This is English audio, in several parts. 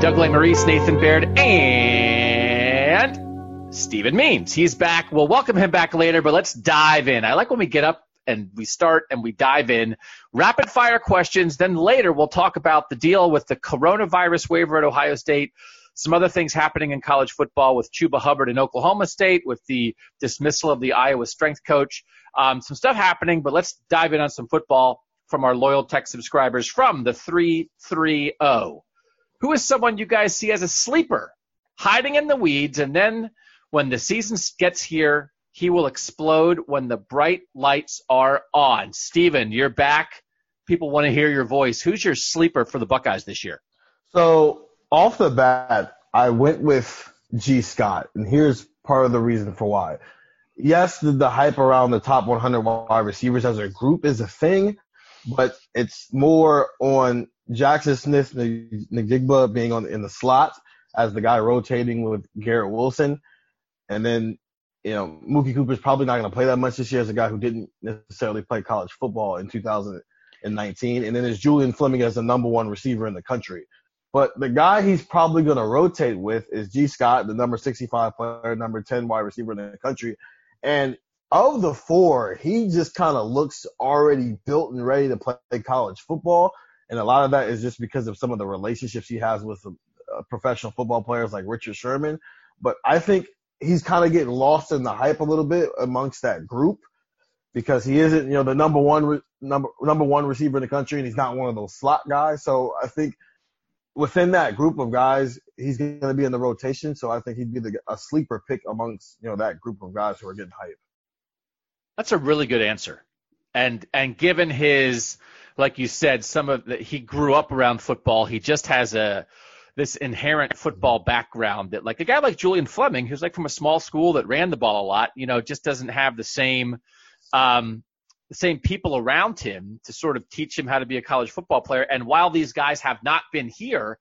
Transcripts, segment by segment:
Doug Lesmerises, Nathan Baird, and Stephen Means. He's back. We'll welcome him back later, but let's dive in. I like when we get up and we start and we dive in. Rapid fire questions. Then later we'll talk about the deal with the coronavirus waiver at Ohio State some other things happening in college football with Chuba Hubbard in Oklahoma State, with the dismissal of the Iowa strength coach. Um, some stuff happening, but let's dive in on some football from our loyal tech subscribers from the 330. Who is someone you guys see as a sleeper, hiding in the weeds, and then when the season gets here, he will explode when the bright lights are on. Steven, you're back. People want to hear your voice. Who's your sleeper for the Buckeyes this year? So off the bat, I went with Gee Scott, and here's part of the reason for why. Yes, the, the hype around the top 100 wide receivers as a group is a thing, but it's more on Jaxon Smith-Njigba being on in the slot as the guy rotating with Garrett Wilson, and then you know Mookie Cooper's probably not going to play that much this year as a guy who didn't necessarily play college football in 2019, and then there's Julian Fleming as the number one receiver in the country. But the guy he's probably going to rotate with is Gee Scott, the number 65 player, number 10 wide receiver in the country. And of the four, he just kind of looks already built and ready to play college football. And a lot of that is just because of some of the relationships he has with uh, professional football players like Richard Sherman. But I think he's kind of getting lost in the hype a little bit amongst that group because he isn't, you know, the number one re- number number one receiver in the country, and he's not one of those slot guys. So I think – within that group of guys, he's going to be in the rotation. So I think he'd be the, a sleeper pick amongst you know that group of guys who are getting hype. That's a really good answer, and and given his like you said, some of the, he grew up around football. He just has a this inherent football background that like a guy like Julian Fleming, who's like from a small school that ran the ball a lot, you know, just doesn't have the same um, the same people around him to sort of teach him how to be a college football player. And while these guys have not been here,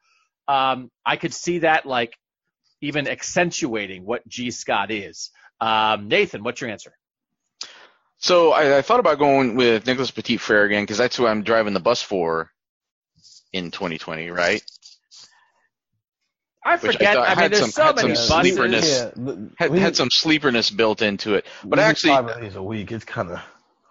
um, I could see that like even accentuating what Gee Scott is. Um, Nathan, what's your answer? So I, I thought about going with Nicholas Petit Frere again because that's who I'm driving the bus for in 2020, right? I forget. I, I, mean, there's some, so many some buses. Yeah, had, had, some sleeperness built into it, but actually, five days a week. It's kind of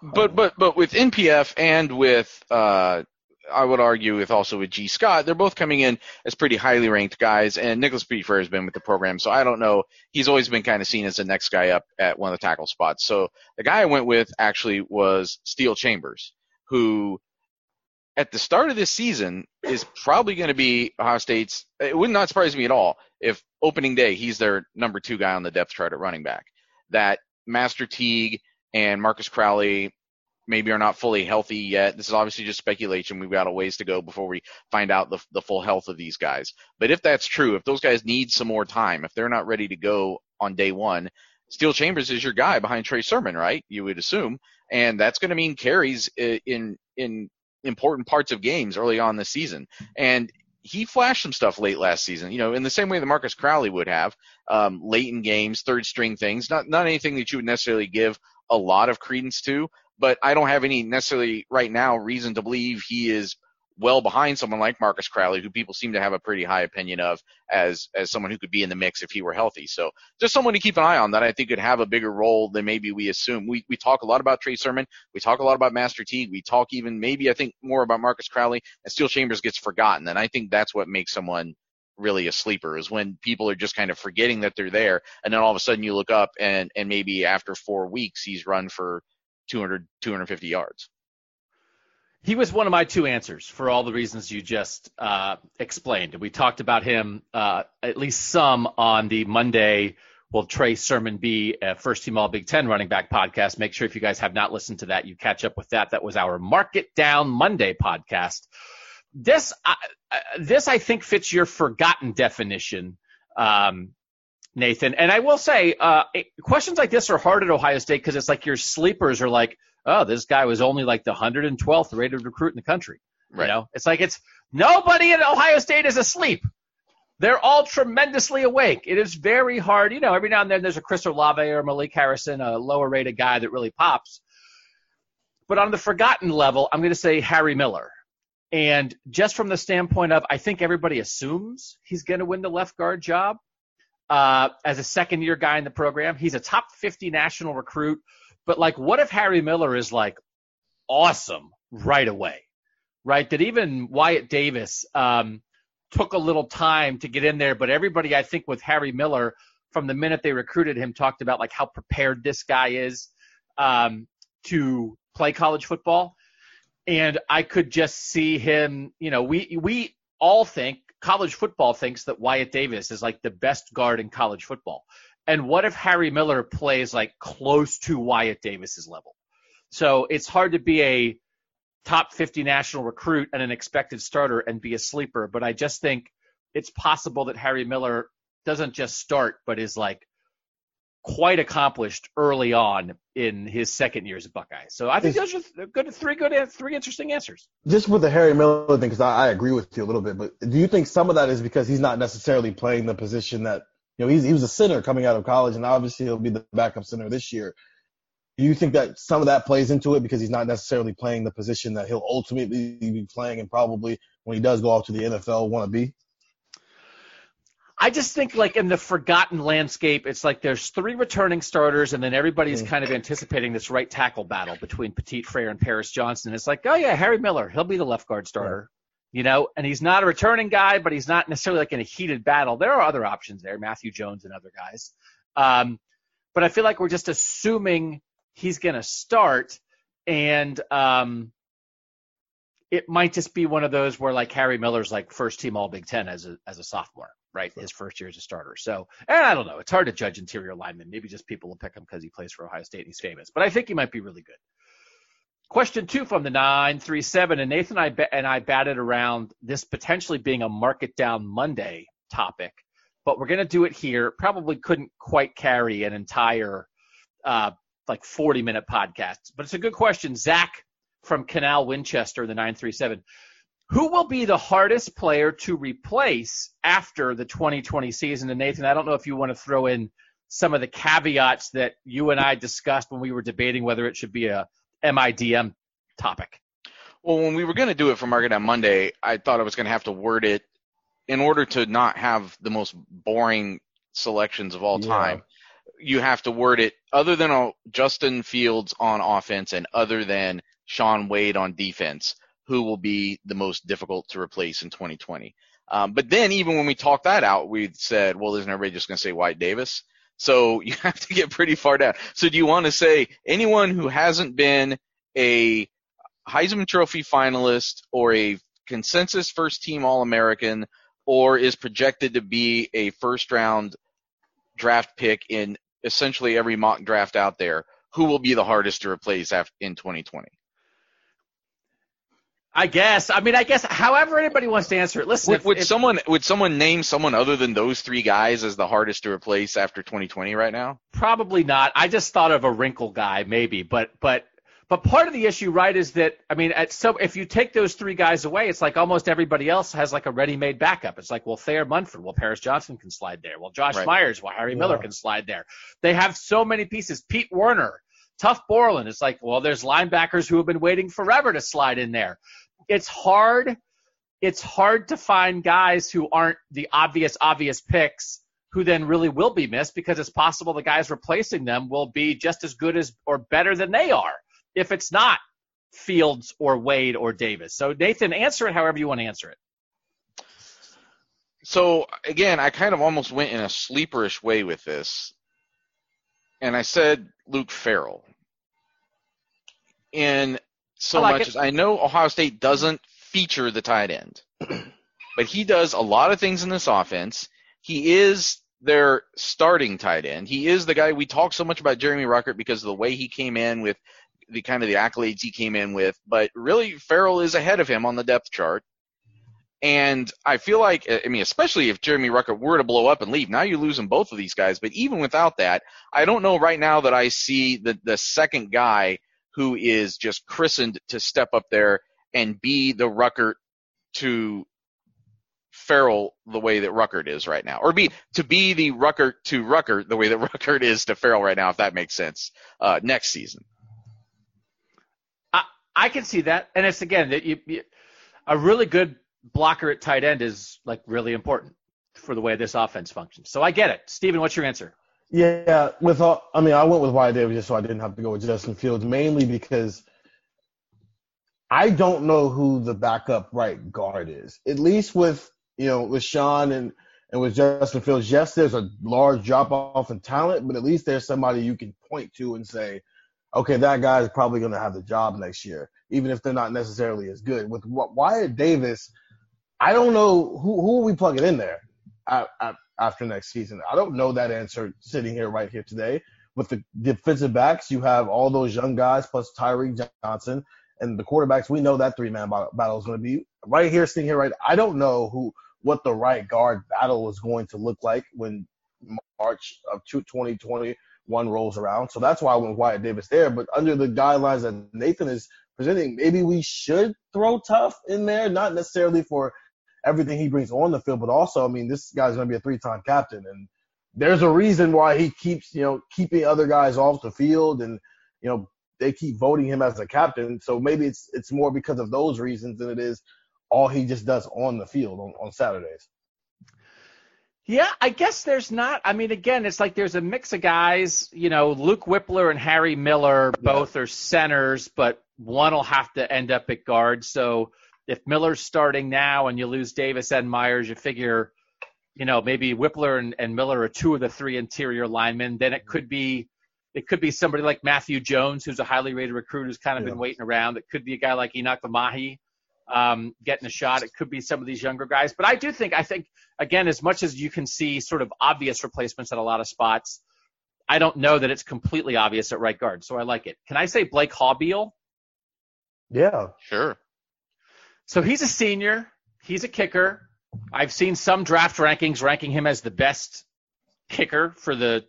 but but but with NPF and with uh, I would argue with also with Gee Scott, they're both coming in as pretty highly ranked guys, and Nicholas Petit has been with the program, so I don't know. He's always been kind of seen as the next guy up at one of the tackle spots. So the guy I went with actually was Steele Chambers, who at the start of this season is probably going to be Ohio State's. It would not surprise me at all if opening day he's their number two guy on the depth chart at running back. That Master Teague and Marcus Crowley maybe are not fully healthy yet. This is obviously just speculation. We've got a ways to go before we find out the, the full health of these guys. But if that's true, if those guys need some more time, if they're not ready to go on day one, Steele Chambers is your guy behind Trey Sermon, right? You would assume, and that's going to mean carries in in important parts of games early on this season. And he flashed some stuff late last season, you know, in the same way that Marcus Crowley would have, um, late in games, third string things, not not anything that you would necessarily give a lot of credence to, but I don't have any necessarily right now reason to believe he is well behind someone like Marcus Crowley, who people seem to have a pretty high opinion of as as someone who could be in the mix if he were healthy. So just someone to keep an eye on that I think could have a bigger role than maybe we assume. We we talk a lot about Trey Sermon, we talk a lot about Master Teague, we talk even maybe I think more about Marcus Crowley, and Steele Chambers gets forgotten, and I think that's what makes someone really a sleeper is when people are just kind of forgetting that they're there and then all of a sudden you look up and and maybe after 4 weeks he's run for 200 250 yards. He was one of my two answers for all the reasons you just uh, explained. We talked about him uh, at least some on the Monday will Trey Sermon be a first team all Big Ten running back podcast. Make sure if you guys have not listened to that, you catch up with that. That was our Market Down Monday podcast. This, uh, this I think fits your forgotten definition, um, Nathan. And I will say, uh, questions like this are hard at Ohio State because it's like your sleepers are like, oh, this guy was only like the 112th rated recruit in the country. Right. You know, it's like it's nobody at Ohio State is asleep. they're all tremendously awake. It is very hard. You know, every now and then there's a Chris Olave or Malik Harrison, a lower rated guy that really pops. But on the forgotten level, I'm going to say Harry Miller. And just from the standpoint of, I think everybody assumes he's going to win the left guard job uh, as a second year guy in the program. He's a top 50 national recruit. But like, what if Harry Miller is like awesome right away? Right? That even Wyatt Davis um, took a little time to get in there, but everybody, I think, with Harry Miller from the minute they recruited him talked about like how prepared this guy is um, to play college football. And I could just see him, you know, we we all think college football thinks that Wyatt Davis is like the best guard in college football. And what if Harry Miller plays like close to Wyatt Davis's level? So it's hard to be a top 50 national recruit and an expected starter and be a sleeper. But I just think it's possible that Harry Miller doesn't just start, but is like quite accomplished early on in his second year as a Buckeye. So I think those are good, three good, three interesting answers. Just with the Harry Miller thing, because I, I, agree with you a little bit, but do you think some of that is because he's not necessarily playing the position that you know he's he was a center coming out of college, and obviously he'll be the backup center this year. Do you think that some of that plays into it because he's not necessarily playing the position that he'll ultimately be playing, and probably when he does go off to the NFL, want to be? I just think like in the forgotten landscape, it's like there's three returning starters, and then everybody's mm. kind of anticipating this right tackle battle between Petit Frere and Paris Johnson. It's like, oh yeah, Harry Miller, he'll be the left guard starter, yeah. you know, and he's not a returning guy, but he's not necessarily like in a heated battle. There are other options there, Matthew Jones and other guys. Um, but I feel like we're just assuming he's going to start, and um, it might just be one of those where like Harry Miller's like first team All Big Ten as a as a sophomore right? His first year as a starter. So, and I don't know. It's hard to judge interior linemen. Maybe just people will pick him because he plays for Ohio State and he's famous. But I think he might be really good. Question two from the 937. And Nathan and I, and I batted around this potentially being a market down Monday topic, but we're going to do it here. Probably couldn't quite carry an entire, uh, like 40 minute podcast, but it's a good question. Zach from Canal Winchester, the 937. Who will be the hardest player to replace after the 2020 season? And Nathan, I don't know if you want to throw in some of the caveats that you and I discussed when we were debating whether it should be a MIDM topic. Well, when we were going to do it for Market on Monday, I thought I was going to have to word it in order to not have the most boring selections of all time. You have to word it other than uh, Justin Fields on offense and other than Shaun Wade on defense who will be the most difficult to replace in 2020. Um, but then even when we talked that out, we said, well, isn't everybody just going to say Wyatt Davis? So you have to get pretty far down. So do you want to say anyone who hasn't been a Heisman Trophy finalist or a consensus first team All American or is projected to be a first round draft pick in essentially every mock draft out there, who will be the hardest to replace in 2020? I guess. I mean, I guess. However, anybody wants to answer it. Listen, would, if, would if, someone would someone name someone other than those three guys as the hardest to replace after 2020 right now? Probably not. I just thought of a wrinkle guy, maybe. But but but part of the issue, right, is that I mean, at so if you take those three guys away, it's like almost everybody else has like a ready-made backup. It's like, well, Thayer Munford, well, Paris Johnson can slide there. Well, Josh right. Myers, well, Harry yeah. Miller can slide there. They have so many pieces. Pete Werner. Tuf Borland. It's like, well, there's linebackers who have been waiting forever to slide in there it's hard it's hard to find guys who aren't the obvious obvious picks who then really will be missed because it's possible the guys replacing them will be just as good as or better than they are if it's not Fields or Wade or Davis. So Nathan, answer it however you want to answer it. So again, I kind of almost went in a sleeperish way with this. And I said Luke Farrell. And so like much it. as I know Ohio State doesn't feature the tight end, but he does a lot of things in this offense. He is their starting tight end. He is the guy we talk so much about Jeremy Ruckert because of the way he came in with the kind of the accolades he came in with. But really, Farrell is ahead of him on the depth chart. And I feel like, I mean, especially if Jeremy Ruckert were to blow up and leave, now you're losing both of these guys. But even without that, I don't know right now that I see the, the second guy who is just christened to step up there and be the Ruckert to Farrell the way that Ruckert is right now, or be to be the Ruckert to Ruckert the way that Ruckert is to Farrell right now, if that makes sense. Uh, next season. I I can see that, and it's again that you, you a really good blocker at tight end is like really important for the way this offense functions. So I get it. Steven, what's your answer? Yeah, with all, I mean, I went with Wyatt Davis just so I didn't have to go with Justin Fields, mainly because I don't know who the backup right guard is. At least with you know with Shaun and and with Justin Fields, yes, there's a large drop off in talent, but at least there's somebody you can point to and say, okay, that guy is probably going to have the job next year, even if they're not necessarily as good. With Wyatt Davis, I don't know who who are we plugging in there after next season. I don't know that answer sitting here right here today. With the defensive backs, you have all those young guys plus Tyreke Johnson and the quarterbacks. We know that three man battle is going to be right here, sitting here. Right, I don't know who what the right guard battle is going to look like when March of 2021 rolls around. So that's why I went Wyatt Davis there. But under the guidelines that Nathan is presenting, maybe we should throw Tuf in there, not necessarily for everything he brings on the field, but also, I mean, this guy's going to be a three-time captain, and there's a reason why he keeps, you know, keeping other guys off the field, and you know, they keep voting him as a captain. So maybe it's it's more because of those reasons than it is all he just does on the field on, on Saturdays. Yeah, I guess there's not. I mean, again, it's like there's a mix of guys. You know, Luke Wypler and Harry Miller both yeah. are centers, but one will have to end up at guard. So if Miller's starting now and you lose Davis and Myers, you figure, you know, maybe Wypler and, and Miller are two of the three interior linemen. Then it could be it could be somebody like Matthew Jones, who's a highly rated recruit who's kind of yeah. been waiting around. It could be a guy like Enokk Vimahi um, getting a shot. It could be some of these younger guys. But I do think, I think, again, as much as you can see sort of obvious replacements at a lot of spots, I don't know that it's completely obvious at right guard. So I like it. Can I say Blake Haubeil? Yeah. Sure. So he's a senior. He's a kicker. I've seen some draft rankings ranking him as the best kicker for the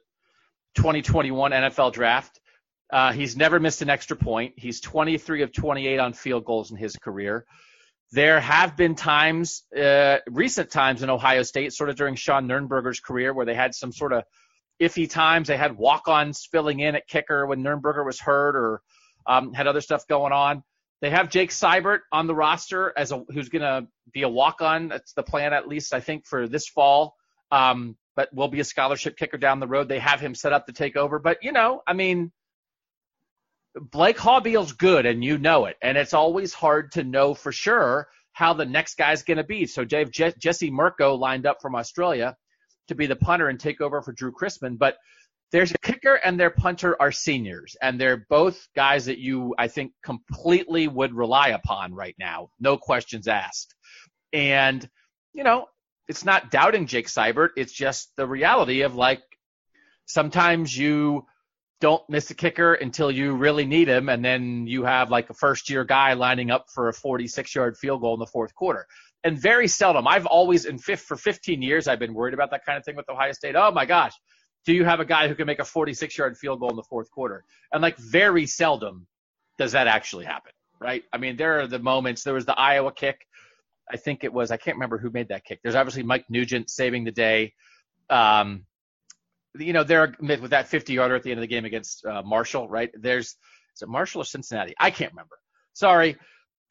2021 NFL draft. Uh, he's never missed an extra point. He's 23 of 28 on field goals in his career. There have been times, uh, recent times in Ohio State, sort of during Sean Nuernberger's career, where they had some sort of iffy times. They had walk-ons filling in at kicker when Nuernberger was hurt, or um, had other stuff going on. They have Jake Seibert on the roster as a who's going to be a walk-on. That's the plan, at least I think, for this fall. Um, but will be a scholarship kicker down the road. They have him set up to take over. But you know, I mean, Blake Haubeil's good, and you know it. And it's always hard to know for sure how the next guy's going to be. So Dave Je- Jesse Mirco lined up from Australia to be the punter and take over for Drew Chrisman, but there's a kicker and their punter are seniors, and they're both guys that you, I think, completely would rely upon right now. No questions asked. And, you know, it's not doubting Jake Seibert. It's just the reality of like sometimes you don't miss a kicker until you really need him, and then you have like a first year guy lining up for a 46 yard field goal in the fourth quarter. And very seldom, I've always, in fifth, for 15 years, I've been worried about that kind of thing with Ohio State. Oh my gosh, do you have a guy who can make a 46 yard field goal in the fourth quarter? And like very seldom does that actually happen, right? I mean, there are the moments. There was the Iowa kick. I think it was. I can't remember who made that kick. There's obviously Mike Nugent saving the day. Um, you know, there with that 50 yarder at the end of the game against uh, Marshall, right? There's is it Marshall or Cincinnati? I can't remember. Sorry.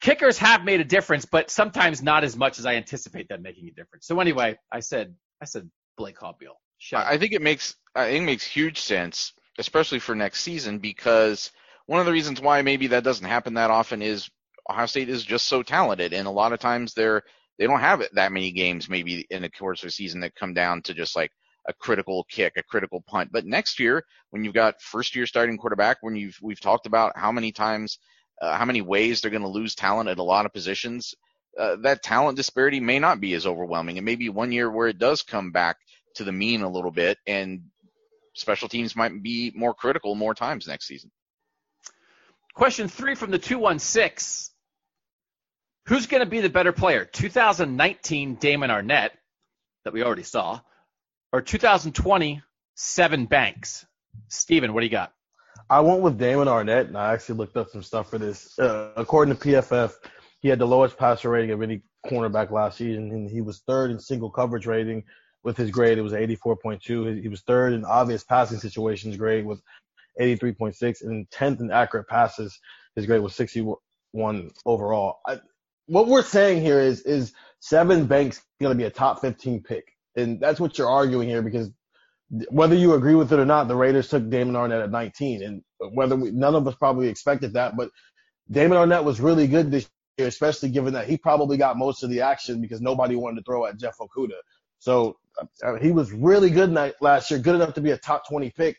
Kickers have made a difference, but sometimes not as much as I anticipate them making a difference. So anyway, I said I said Blake Haubeil. I think it makes I think makes huge sense, especially for next season, because one of the reasons why maybe that doesn't happen that often is Ohio State is just so talented, and a lot of times they're they don't have that many games maybe in the course of a season that come down to just like a critical kick, a critical punt. But next year, when you've got first year starting quarterback, when you've we've talked about how many times, uh, how many ways they're going to lose talent at a lot of positions, uh, that talent disparity may not be as overwhelming. It may be one year where it does come back to the mean a little bit, and special teams might be more critical more times next season. Question three from the 216. Who's going to be the better player? 2019 Damon Arnette, that we already saw, or 2020 Sevyn Banks? Steven, what do you got? I went with Damon Arnette, and I actually looked up some stuff for this. Uh, according to PFF, he had the lowest passer rating of any cornerback last season, and he was third in single coverage rating with his grade. It was 84.2. He was third in obvious passing situations grade with 83.6, and 10th in accurate passes. His grade was 61 overall. I, what we're saying here is is Sevyn Banks going to be a top 15 pick, and that's what you're arguing here because whether you agree with it or not, the Raiders took Damon Arnette at 19, and whether we, none of us probably expected that, but Damon Arnette was really good this year, especially given that he probably got most of the action because nobody wanted to throw at Jeff Okudah. So uh, he was really good last year, good enough to be a top 20 pick.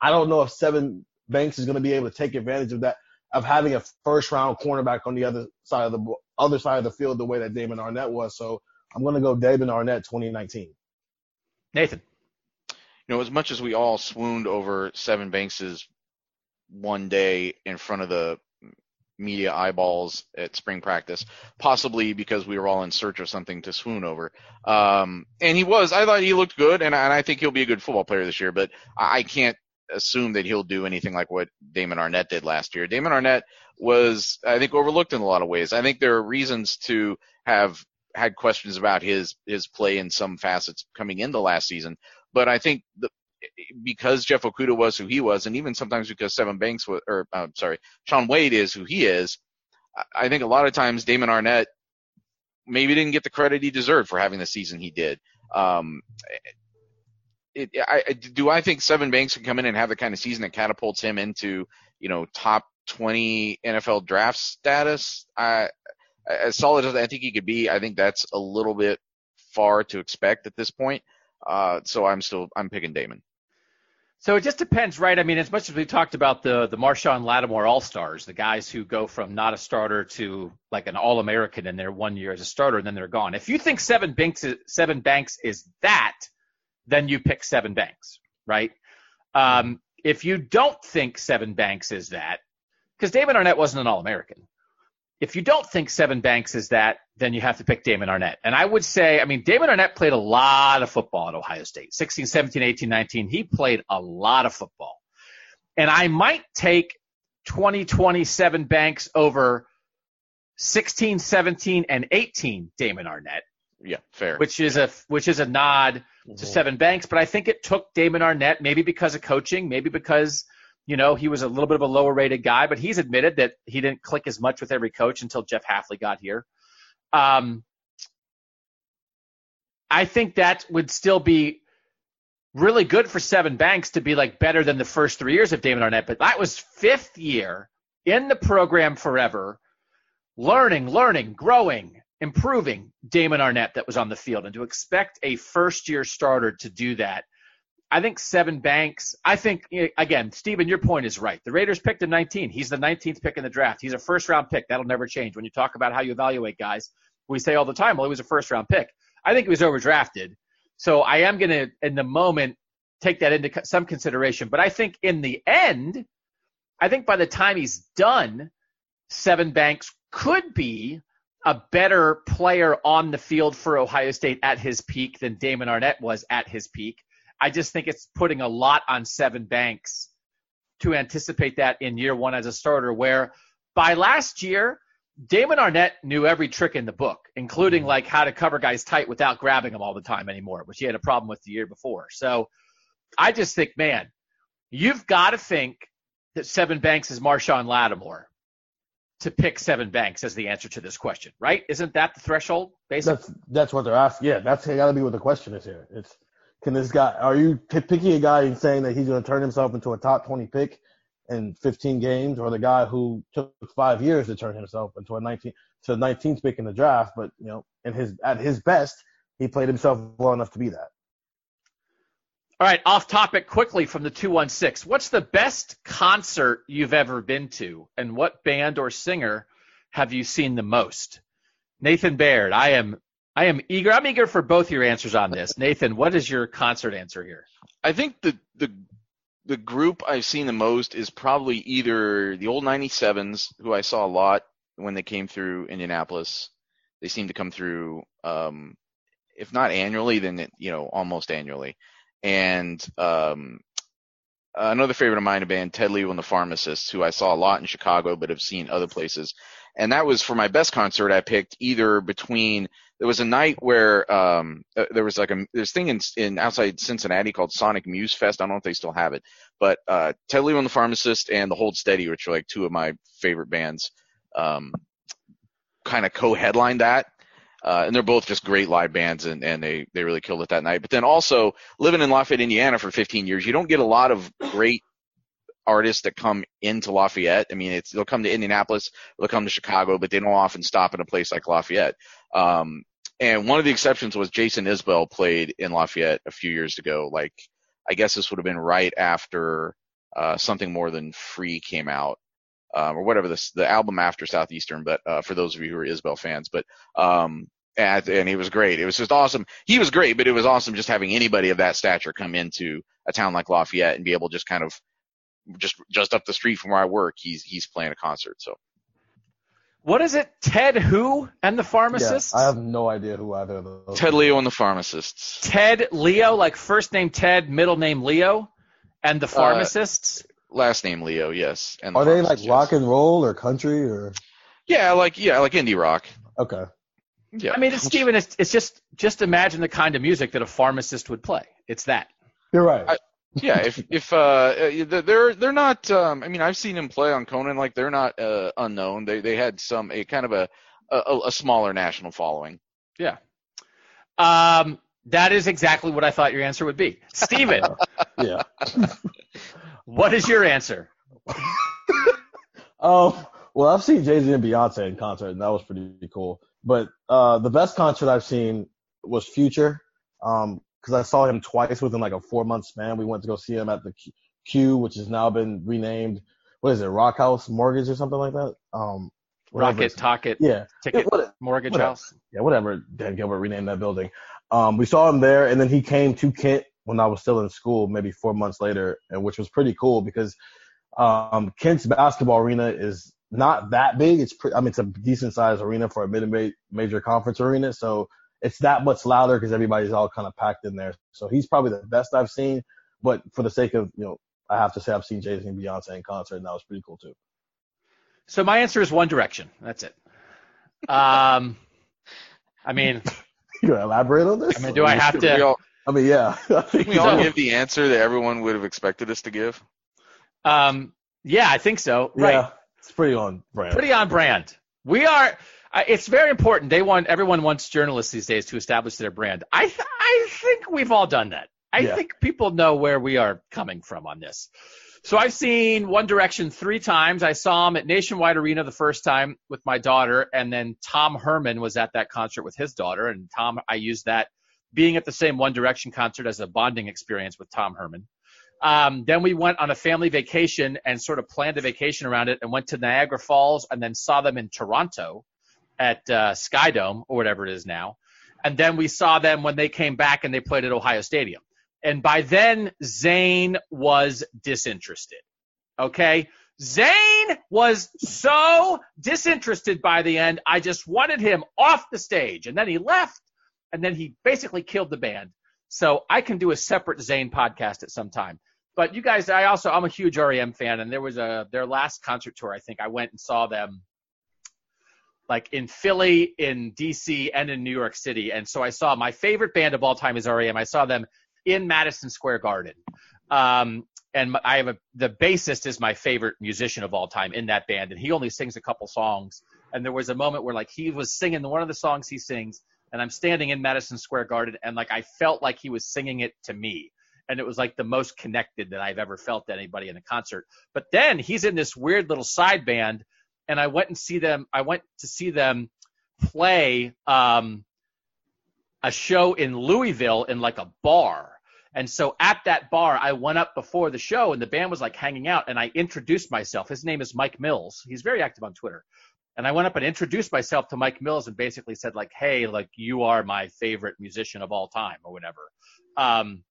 I don't know if Sevyn Banks is going to be able to take advantage of that, of having a first round cornerback on the other side of the other side of the field the way that Damon Arnette was. So I'm going to go Damon Arnette 2019. Nathan you know, as much as we all swooned over Sevyn Banks's one day in front of the media eyeballs at spring practice, possibly because we were all in search of something to swoon over. Um, and he was, I thought he looked good, and, and I think he'll be a good football player this year, but I can't assume that he'll do anything like what Damon Arnette did last year. Damon Arnette was, I think, overlooked in a lot of ways. I think there are reasons to have had questions about his his play in some facets coming into last season, but I think the, because Jeff Okudah was who he was, and even sometimes because Sevyn Banks was, or uh, sorry, Shaun Wade is who he is, I think a lot of times Damon Arnette maybe didn't get the credit he deserved for having the season he did. Um, it, I, do I think Sevyn Banks can come in and have the kind of season that catapults him into, you know, top 20 NFL draft status? I, as solid as I think he could be, I think that's a little bit far to expect at this point. Uh, so I'm still I'm picking Damon. So it just depends, right? I mean, as much as we talked about the the Marshon Lattimore All Stars, the guys who go from not a starter to like an All American in their one year as a starter, and then they're gone. If you think Sevyn Banks is, Sevyn Banks is that, then you pick Sevyn Banks, right? Um, if you don't think Sevyn Banks is that, because David Arnette wasn't an All American, if you don't think Sevyn Banks is that, then you have to pick Damon Arnette. And I would say, I mean, Damon Arnette played a lot of football at Ohio State 16, 17, 18, 19. He played a lot of football. And I might take 2027 Banks over 16, 17, and 18 Damon Arnette. Yeah, fair. Which is a which is a nod to mm-hmm. Sevyn Banks, but I think it took Damon Arnette maybe because of coaching, maybe because you know, he was a little bit of a lower rated guy, but he's admitted that he didn't click as much with every coach until Jeff Hafley got here. Um, I think that would still be really good for Sevyn Banks to be like better than the first three years of Damon Arnette, but that was fifth year in the program forever, learning, learning, growing, improving Damon Arnette that was on the field. And to expect a first year starter to do that I think Sevyn Banks. I think again, Stephen, your point is right. The Raiders picked him 19. He's the 19th pick in the draft. He's a first round pick. That'll never change. When you talk about how you evaluate guys, we say all the time, well, he was a first round pick. I think he was overdrafted. So I am going to, in the moment, take that into some consideration. But I think in the end, I think by the time he's done, Sevyn Banks could be a better player on the field for Ohio State at his peak than Damon Arnette was at his peak. I just think it's putting a lot on Sevyn Banks to anticipate that in year one as a starter, where by last year, Damon Arnette knew every trick in the book, including mm-hmm. like how to cover guys tight without grabbing them all the time anymore, which he had a problem with the year before. So I just think, man, you've got to think that Sevyn Banks is Marshon Lattimore to pick Sevyn Banks as the answer to this question, right? Isn't that the threshold? Basically, that's that's what they're asking. Yeah, that's got to be what the question is here. It's can this guy? Are you picking a guy and saying that he's going to turn himself into a top 20 pick in 15 games, or the guy who took five years to turn himself into a 19 to 19th pick in the draft, but you know, in his at his best, he played himself well enough to be that. All right, off topic quickly from the 216. What's the best concert you've ever been to, and what band or singer have you seen the most? Nathan Baird, I am I am eager. I'm eager for both your answers on this. Nathan, what is your concert answer here? I think the the the group I've seen the most is probably either the old 97s, who I saw a lot when they came through Indianapolis. They seem to come through, um, if not annually, then you know almost annually. And um, another favorite of mine, a band Ted Leo and the Pharmacists, who I saw a lot in Chicago, but have seen other places and that was for my best concert. I picked either between there was a night where um, uh, there was like a this thing in, in outside Cincinnati called Sonic Muse Fest. I don't know if they still have it, but uh, Ted and the Pharmacist and the Hold Steady, which are like two of my favorite bands, um, kind of co-headlined that. Uh, and they're both just great live bands, and, and they, they really killed it that night. But then also living in Lafayette, Indiana for 15 years, you don't get a lot of great artists that come into Lafayette. I mean, it's they'll come to Indianapolis, they'll come to Chicago, but they don't often stop in a place like Lafayette. Um, and one of the exceptions was Jason Isbell played in Lafayette a few years ago. Like, I guess this would have been right after uh, something more than Free came out um, or whatever this the album after Southeastern. But uh, for those of you who are Isbell fans, but um, and, and he was great. It was just awesome. He was great, but it was awesome just having anybody of that stature come into a town like Lafayette and be able to just kind of just just up the street from where I work. He's he's playing a concert. So. What is it? Ted who and the pharmacists? Yeah, I have no idea who either of those. Ted Leo and the pharmacists. Ted Leo, like first name Ted, middle name Leo, and the pharmacists. Uh, last name Leo, yes. And Are they like yes. rock and roll or country or? Yeah, like yeah, like indie rock. Okay. Yeah. I mean, it's Steven, it's, it's just just imagine the kind of music that a pharmacist would play. It's that. You're right. I- yeah, if if uh they're they're not um I mean I've seen him play on Conan like they're not uh unknown. They they had some a kind of a a, a smaller national following. Yeah. Um, that is exactly what I thought your answer would be. Steven, yeah. what is your answer? Um, well, I've seen Jay Z and Beyonce in concert, and that was pretty cool. But uh, the best concert I've seen was Future, um, because I saw him twice within like a four month span. We went to go see him at the Q, Q which has now been renamed. What is it, Rock House Mortgage or something like that? Um, Rocket, Talket, Yeah, Ticket, Yeah, what- Mortgage whatever. House. yeah, whatever. Dan Gilbert renamed that building. Um, we saw him there, and then he came to Kent when I was still in school, maybe four months later, and which was pretty cool because um, Kent's basketball arena is not that big. It's pre- I mean, it's a decent sized arena for a mid major conference arena, so it's that much louder because everybody's all kind of packed in there. So he's probably the best I've seen. But for the sake of you know, I have to say I've seen Jay Z and Beyonce in concert, and that was pretty cool too. So my answer is One Direction. That's it. Um, I mean, You gonna elaborate on this? I mean, do I have We to? all, I mean, yeah. I we all give the answer that everyone would have expected us to give. Um, yeah, I think so. Right. Yeah, it's pretty on brand. Pretty on brand. We are. It's very important. They want everyone wants journalists these days to establish their brand. I th- I think we've all done that. I Yeah. think people know where we are coming from on this. So I've seen One Direction three times. I saw him at Nationwide Arena the first time with my daughter, and then Tom Herman was at that concert with his daughter. And Tom, I used that being at the same One Direction concert as a bonding experience with Tom Herman. Um, then we went on a family vacation and sort of planned a vacation around it and went to Niagara Falls and then saw them in Toronto at uh, Skydome or whatever it is now. And then we saw them when they came back and they played at Ohio Stadium. And by then, Zayn was disinterested. Okay? Zayn was so disinterested by the end. I just wanted him off the stage. And then he left and then he basically killed the band. So I can do a separate Zayn podcast at some time. But you guys, I also I'm a huge REM fan, and there was a their last concert tour. I think I went and saw them like in Philly, in DC, and in New York City. And so I saw my favorite band of all time is REM. I saw them in Madison Square Garden. Um, and I have a the bassist is my favorite musician of all time in that band, and he only sings a couple songs. And there was a moment where like he was singing one of the songs he sings, and I'm standing in Madison Square Garden, and like I felt like he was singing it to me, and it was like the most connected that I've ever felt to anybody in a concert. But then he's in this weird little side band, and I went and see them. I went to see them play um, a show in Louisville in like a bar. And so at that bar, I went up before the show and the band was like hanging out and I introduced myself. His name is Mike Mills. He's very active on Twitter. And I went up and introduced myself to Mike Mills and basically said like, Hey, like you are my favorite musician of all time or whatever. Um,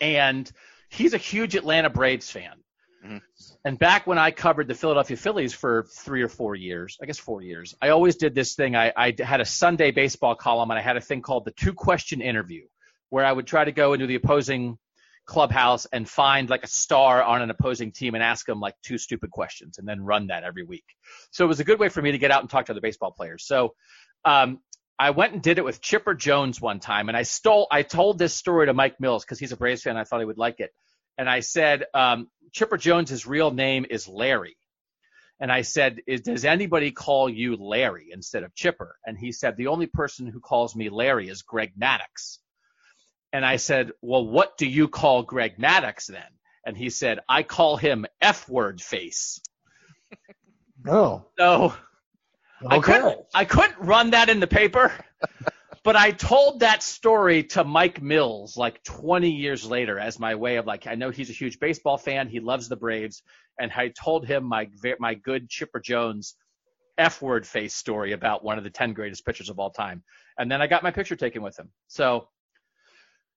and he's a huge Atlanta Braves fan. Mhm. And back when I covered the Philadelphia Phillies for three or four years, I guess four years, I always did this thing. I, I had a Sunday baseball column and I had a thing called the two question interview where I would try to go into the opposing clubhouse and find like a star on an opposing team and ask them like two stupid questions and then run that every week. So it was a good way for me to get out and talk to other baseball players. So um, I went and did it with Chipper Jones one time, and I stole. I told this story to Mike Mills because he's a Braves fan. I thought he would like it, and I said um, Chipper Jones's real name is Larry. And I said, does anybody call you Larry instead of Chipper? And he said, the only person who calls me Larry is Greg Maddux. And I said, well, what do you call Greg Maddux then? And he said, I call him F word face. No. So I Okay. couldn't, I couldn't run that in the paper, but I told that story to Mike Mills like 20 years later as my way of like, I know he's a huge baseball fan. He loves the Braves. And I told him my, my good Chipper Jones F word face story about one of the 10 greatest pitchers of all time. And then I got my picture taken with him. So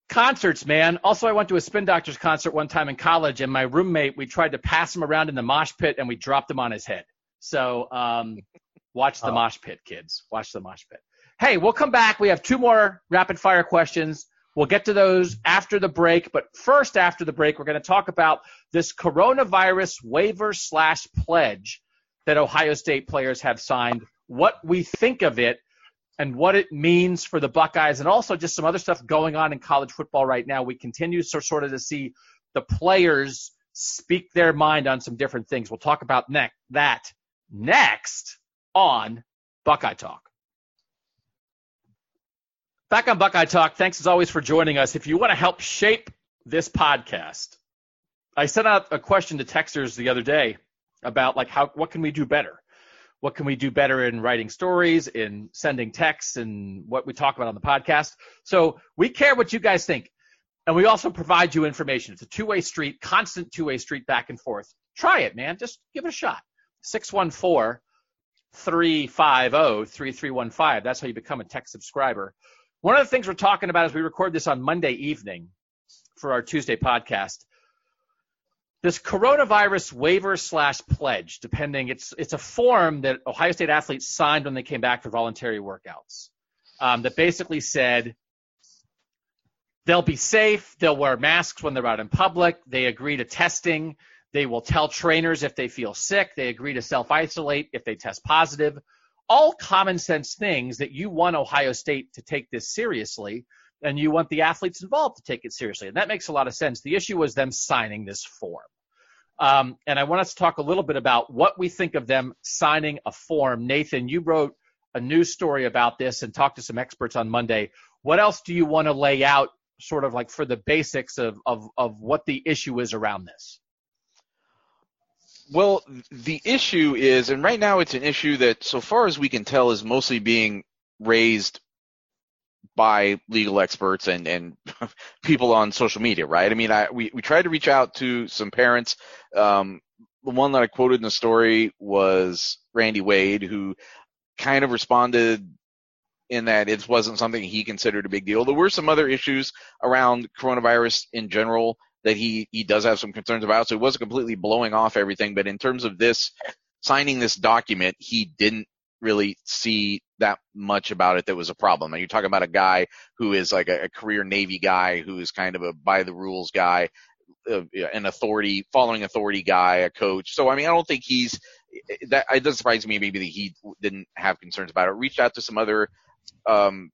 concerts, man. Also, I went to a Spin Doctors concert one time in college, and my roommate, we tried to pass him around in the mosh pit, and we dropped him on his head. So, um, watch the Oh. mosh pit, kids. Watch the mosh pit. Hey, we'll come back. We have two more rapid fire questions. We'll get to those after the break. But first, after the break, we're going to talk about this coronavirus waiver slash pledge that Ohio State players have signed, what we think of it, and what it means for the Buckeyes, and also just some other stuff going on in college football right now. We continue to sort of to see the players speak their mind on some different things. We'll talk about ne- that next on Buckeye Talk. Back on Buckeye Talk, thanks as always for joining us. If you want to help shape this podcast, I sent out a question to texters the other day about like how what can we do better? What can we do better in writing stories, in sending texts, and what we talk about on the podcast? So we care what you guys think. And we also provide you information. It's a two-way street, constant two-way street back and forth. Try it, man. Just give it a shot. 614 350 3315. That's how you become a tech subscriber. One of the things we're talking about as we record this on Monday evening for our Tuesday podcast, this coronavirus waiver slash pledge, depending, it's it's a form that Ohio State athletes signed when they came back for voluntary workouts um, that basically said they'll be safe, they'll wear masks when they're out in public, they agree to testing, they will tell trainers if they feel sick, they agree to self isolate if they test positive. All common sense things that you want Ohio State to take this seriously and you want the athletes involved to take it seriously. And that makes a lot of sense. The issue was them signing this form. Um, and I want us to talk a little bit about what we think of them signing a form. Nathan, you wrote a news story about this and talked to some experts on Monday. What else do you want to lay out, sort of like for the basics of, of, of what the issue is around this? Well, the issue is, and right now it's an issue that, so far as we can tell, is mostly being raised by legal experts and, and people on social media, right? I mean, I, we, we tried to reach out to some parents. Um, the one that I quoted in the story was Randy Wade, who kind of responded in that it wasn't something he considered a big deal. There were some other issues around coronavirus in general that he, he does have some concerns about. So he wasn't completely blowing off everything. But in terms of this, signing this document, he didn't really see that much about it that was a problem. And you're talking about a guy who is like a, a career Navy guy who is kind of a by the rules guy, uh, an authority, following authority guy, a coach. So, I mean, I don't think he's, that, it doesn't surprise me maybe that he didn't have concerns about it. Reached out to some other, um,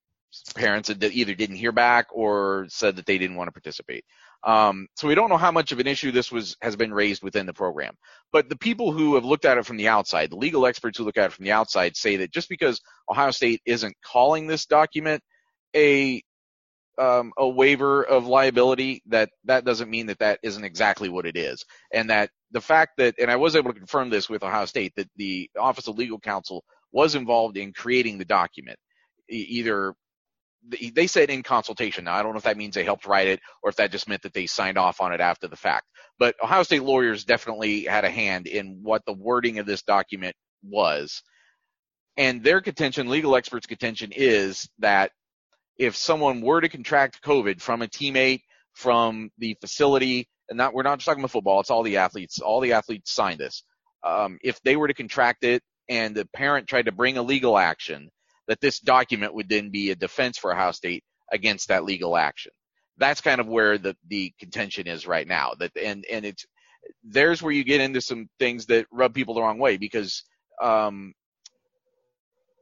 parents that either didn't hear back or said that they didn't want to participate. Um, so we don't know how much of an issue this was has been raised within the program. But the people who have looked at it from the outside, the legal experts who look at it from the outside, say that just because Ohio State isn't calling this document a um, a waiver of liability, that that doesn't mean that that isn't exactly what it is, and that the fact that, and I was able to confirm this with Ohio State, that the Office of Legal Counsel was involved in creating the document, either they said in consultation. Now, I don't know if that means they helped write it or if that just meant that they signed off on it after the fact. But Ohio State lawyers definitely had a hand in what the wording of this document was. And their contention, legal experts' contention, is that if someone were to contract COVID from a teammate, from the facility, and not we're not just talking about football, it's all the athletes. All the athletes signed this. Um, if they were to contract it and the parent tried to bring a legal action, that this document would then be a defense for Ohio State against that legal action. that's kind of where the the contention is right now. That and and it's there's where you get into some things that rub people the wrong way because um,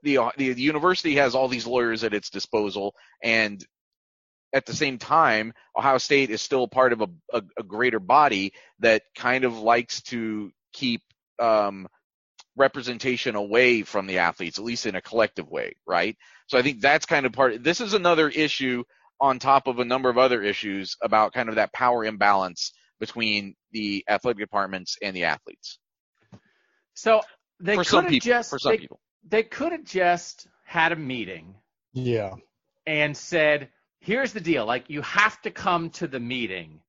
the, the university has all these lawyers at its disposal, and at the same time, Ohio State is still part of a, a, a greater body that kind of likes to keep um, representation away from the athletes, at least in a collective way, right? So I think that's kind of part. This is another issue on top of a number of other issues about kind of that power imbalance between the athletic departments and the athletes. So they for could some have people, just for some they, people. they could have just had a meeting Yeah. and said, "Here's the deal. Like you have to come to the meeting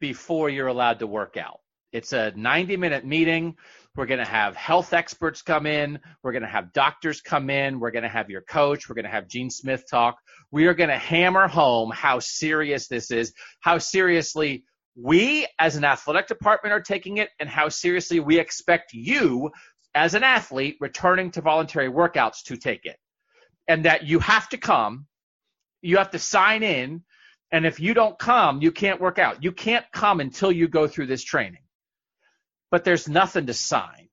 before you're allowed to work out. It's a 90-minute meeting. We're going to have health experts come in. We're going to have doctors come in. We're going to have your coach. We're going to have Gene Smith talk. We are going to hammer home how serious this is, how seriously we as an athletic department are taking it, and how seriously we expect you as an athlete returning to voluntary workouts to take it. And that you have to come, you have to sign in, and if you don't come, you can't work out. You can't come until you go through this training. But there's nothing to sign.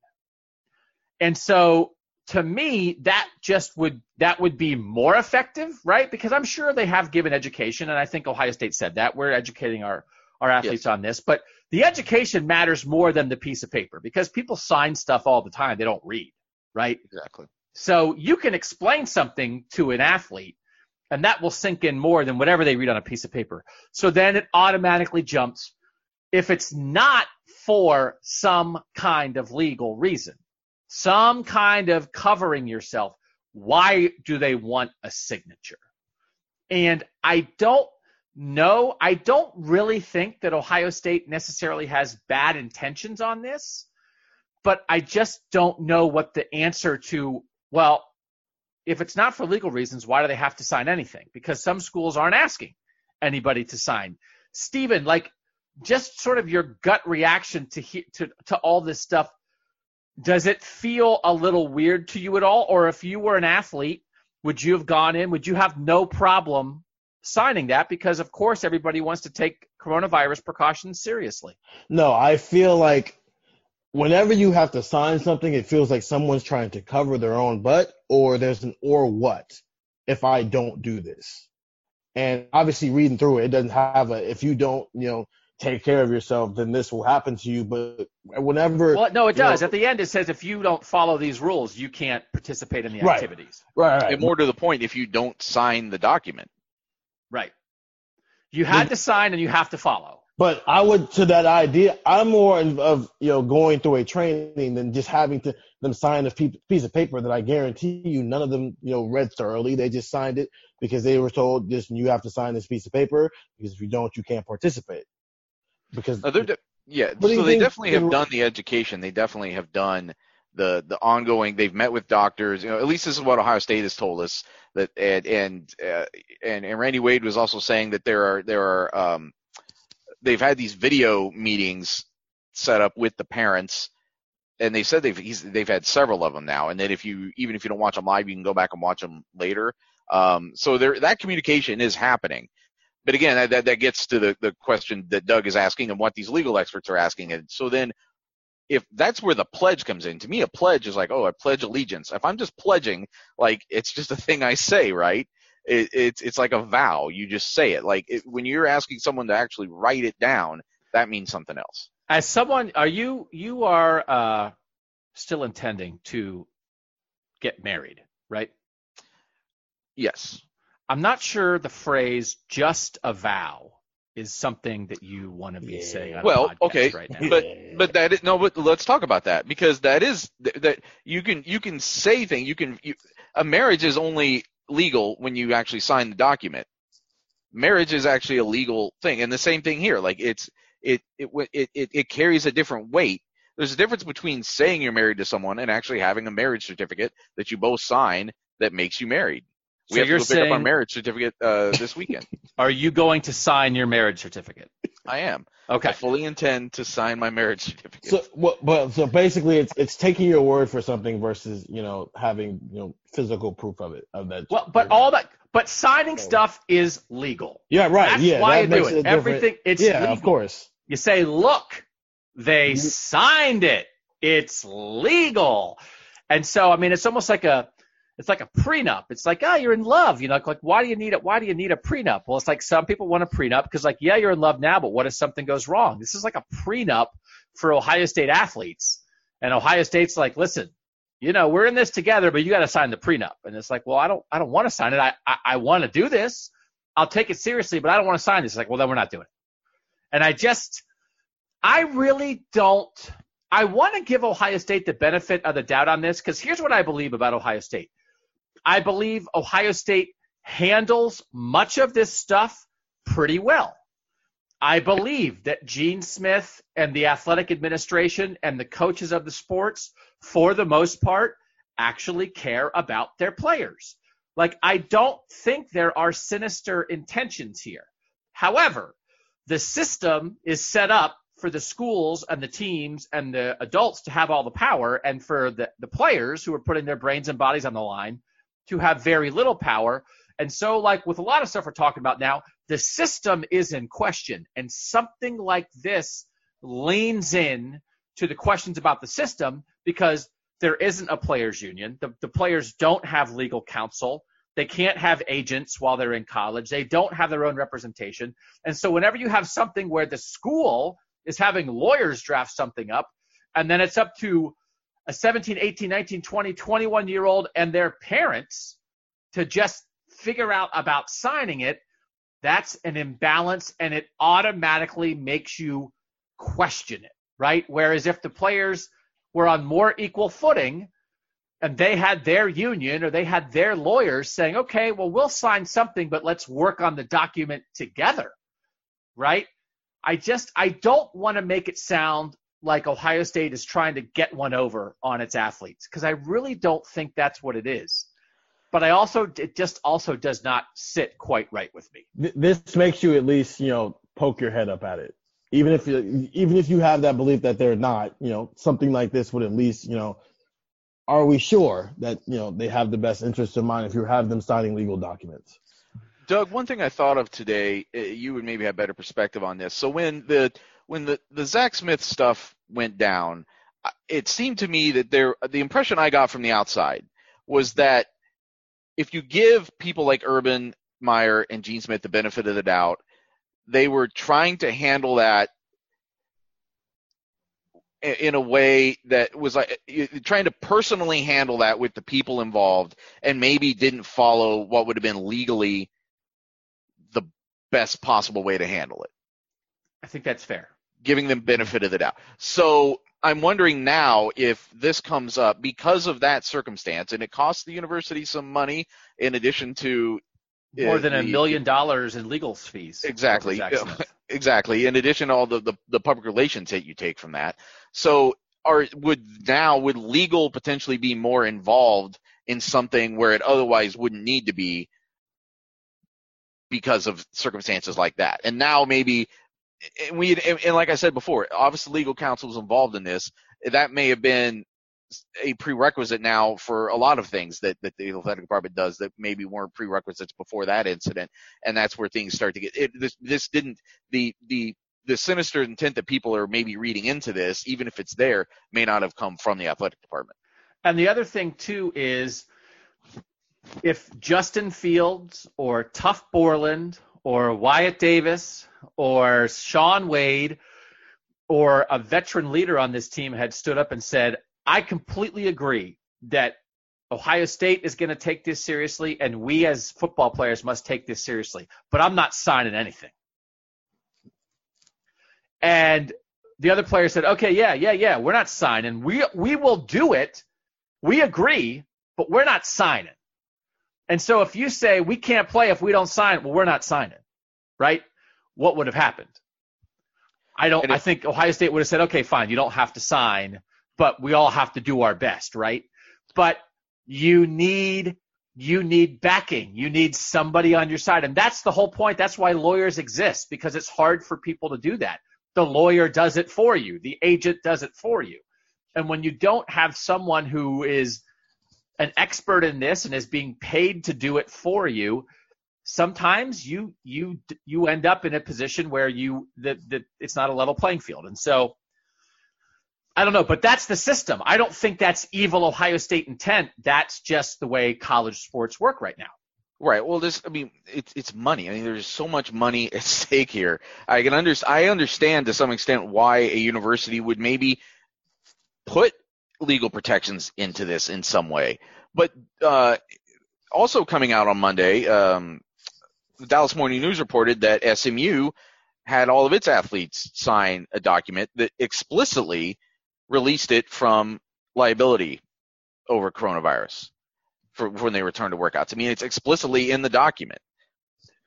And so to me, that just would that would be more effective, right? Because I'm sure they have given education, and I think Ohio State said that. We're educating our our athletes on this, but the education matters more than the piece of paper because people sign stuff all the time they don't read, right? Exactly. So you can explain something to an athlete and that will sink in more than whatever they read on a piece of paper. So then it automatically jumps if it's not for some kind of legal reason, some kind of covering yourself, why do they want a signature? And I don't know, I don't really think that Ohio State necessarily has bad intentions on this, but I just don't know what the answer to, well, if it's not for legal reasons, why do they have to sign anything? Because some schools aren't asking anybody to sign. Stephen, like just sort of your gut reaction to he, to to all this stuff, does it feel a little weird to you at all? Or if you were an athlete, would you have gone in? Would you have no problem signing that? Because of course everybody wants to take coronavirus precautions seriously. No, I feel like whenever you have to sign something, it feels like someone's trying to cover their own butt, or there's an or what if I don't do this. And obviously, reading through it, it doesn't have a if you don't, you know, take care of yourself, then this will happen to you. But whenever, Well, no, it you know- does. At the end, it says if you don't follow these rules, you can't participate in the Right. activities. right, right, And more to the point, if you don't sign the document, Right. You had to sign and you have to follow. But I would to that idea. I'm more of you know going through a training than just having to them sign a piece of paper that I guarantee you none of them you know read thoroughly. They just signed it because they were told just you have to sign this piece of paper because if you don't you can't participate. Because they're de- yeah, What do you so they think definitely have done the education. They definitely have done the the ongoing. They've met with doctors. You know, at least this is what Ohio State has told us. That and and uh, and, and Randy Wade was also saying that there are there are um, they've had these video meetings set up with the parents. And they said they've he's, they've had several of them now, and that if you even if you don't watch them live, you can go back and watch them later. Um, so there that communication is happening but again, that, that, gets to the, the question that Doug is asking and what these legal experts are asking. And so then, if that's where the pledge comes in, to me, a pledge is like, oh, I pledge allegiance. If I'm just pledging, like, it's just a thing I say, right? It, it's, it's like a vow. You just say it. Like, it, when you're asking someone to actually write it down, that means something else. As someone, are you you are uh, still intending to get married, right? Yes. I'm not sure the phrase "just a vow" is something that you want to be Yeah. saying. Well, okay, right now. but but that is, no, but let's talk about that because that is that you can you can say things. You can you, a marriage is only legal when you actually sign the document. Marriage is actually a legal thing, and the same thing here. Like it's it it it it, it carries a different weight. There's a difference between saying you're married to someone and actually having a marriage certificate that you both sign that makes you married. We So have to you're go pick up our marriage certificate uh, this weekend. Are you going to sign your marriage certificate? I am. Okay. I fully intend to sign my marriage certificate. so what? But so basically, it's it's taking your word for something versus you know having you know physical proof of it of that. Well, but all that, But signing stuff is legal. Yeah, right. That's yeah, why that you makes do it it. Everything it's yeah, legal. of course. You say, look, they Mhm. signed it. It's legal. And so, I mean, it's almost like a, it's like a prenup. It's like, oh, you're in love. You know, like, why do you need it? Why do you need a prenup? Well, it's like some people want a prenup because, like, yeah, you're in love now, but what if something goes wrong? This is like a prenup for Ohio State athletes. And Ohio State's like, listen, you know, we're in this together, but you got to sign the prenup. And it's like, well, I don't, I don't want to sign it. I, I, I want to do this. I'll take it seriously, but I don't want to sign this. It's like, well, then we're not doing it. And I just, I really don't. I want to give Ohio State the benefit of the doubt on this because here's what I believe about Ohio State. I believe Ohio State handles much of this stuff pretty well. I believe that Gene Smith and the athletic administration and the coaches of the sports, for the most part, actually care about their players. Like, I don't think there are sinister intentions here. However, the system is set up for the schools and the teams and the adults to have all the power and for the, the players who are putting their brains and bodies on the line to have very little power. And so, like with a lot of stuff we're talking about now, the system is in question. And something like this leans in to the questions about the system because there isn't a players union. The, the players don't have legal counsel. They can't have agents while they're in college. They don't have their own representation. And so whenever you have something where the school is having lawyers draft something up, and then it's up to a 17, 18, 19, 20, 21 year old and their parents to just figure out about signing it, that's an imbalance and it automatically makes you question it, right? Whereas if the players were on more equal footing and they had their union or they had their lawyers saying, okay, well, we'll sign something, but let's work on the document together, right? I just, I don't want to make it sound like Ohio State is trying to get one over on its athletes because I really don't think that's what it is. But I also, it just also does not sit quite right with me. This makes you at least, you know, poke your head up at it. Even if you, even if you have that belief that they're not, you know, something like this would at least, you know, are we sure that, you know, they have the best interest in mind if you have them signing legal documents? Doug, one thing I thought of today, uh, you would maybe have better perspective on this. So when the when the the Zach Smith stuff went down, it seemed to me that there the impression I got from the outside was that if you give people like Urban Meyer and Gene Smith the benefit of the doubt, they were trying to handle that in a way that was like trying to personally handle that with the people involved and maybe didn't follow what would have been legally the best possible way to handle it I think that's fair. Giving them benefit of the doubt so i'm wondering now if this comes up because of that circumstance and it costs the university some money in addition to More uh, than a the- million dollars in legal fees. Exactly. over Zach Smith. exactly in addition to all the, the, the public relations hit you take from that so are would now would legal potentially be more involved in something where it otherwise wouldn't need to be because of circumstances like that and now maybe and we and, and like i said before obviously legal counsel was involved in this. That may have been a prerequisite now for a lot of things that, that the athletic department does that maybe weren't prerequisites before that incident and that's where things start to get it this this didn't the the the sinister intent that people are maybe reading into this even if it's there may not have come from the athletic department. And the other thing too is if Justin Fields or Tuf Borland or Wyatt Davis or Shaun Wade or a veteran leader on this team had stood up and said, I completely agree that Ohio State is going to take this seriously and we as football players must take this seriously, but I'm not signing anything. And the other player said, okay, yeah, yeah, yeah, we're not signing. We, we will do it. We agree, but we're not signing. And so if you say we can't play if we don't sign, well, we're not signing, right? What would have happened? I don't. I think Ohio State would have said, okay, fine, you don't have to sign, but we all have to do our best, right? But you need you need backing. You need somebody on your side, and that's the whole point. That's why lawyers exist because it's hard for people to do that. The lawyer does it for you. The agent does it for you. And when you don't have someone who is an expert in this and is being paid to do it for you, sometimes you you you end up in a position where you that that it's not a level playing field. And so I don't know, but that's the system. I don't think that's evil Ohio State intent. That's just the way college sports work right now. Right. Well, this, I mean, it's it's money. I mean, there's so much money at stake here. I can under, I understand to some extent why a university would maybe put legal protections into this in some way. But uh, also coming out on Monday, um, the Dallas Morning News reported that SMU had all of its athletes sign a document that explicitly released it from liability over coronavirus for when they return to workouts. I mean, it's explicitly in the document.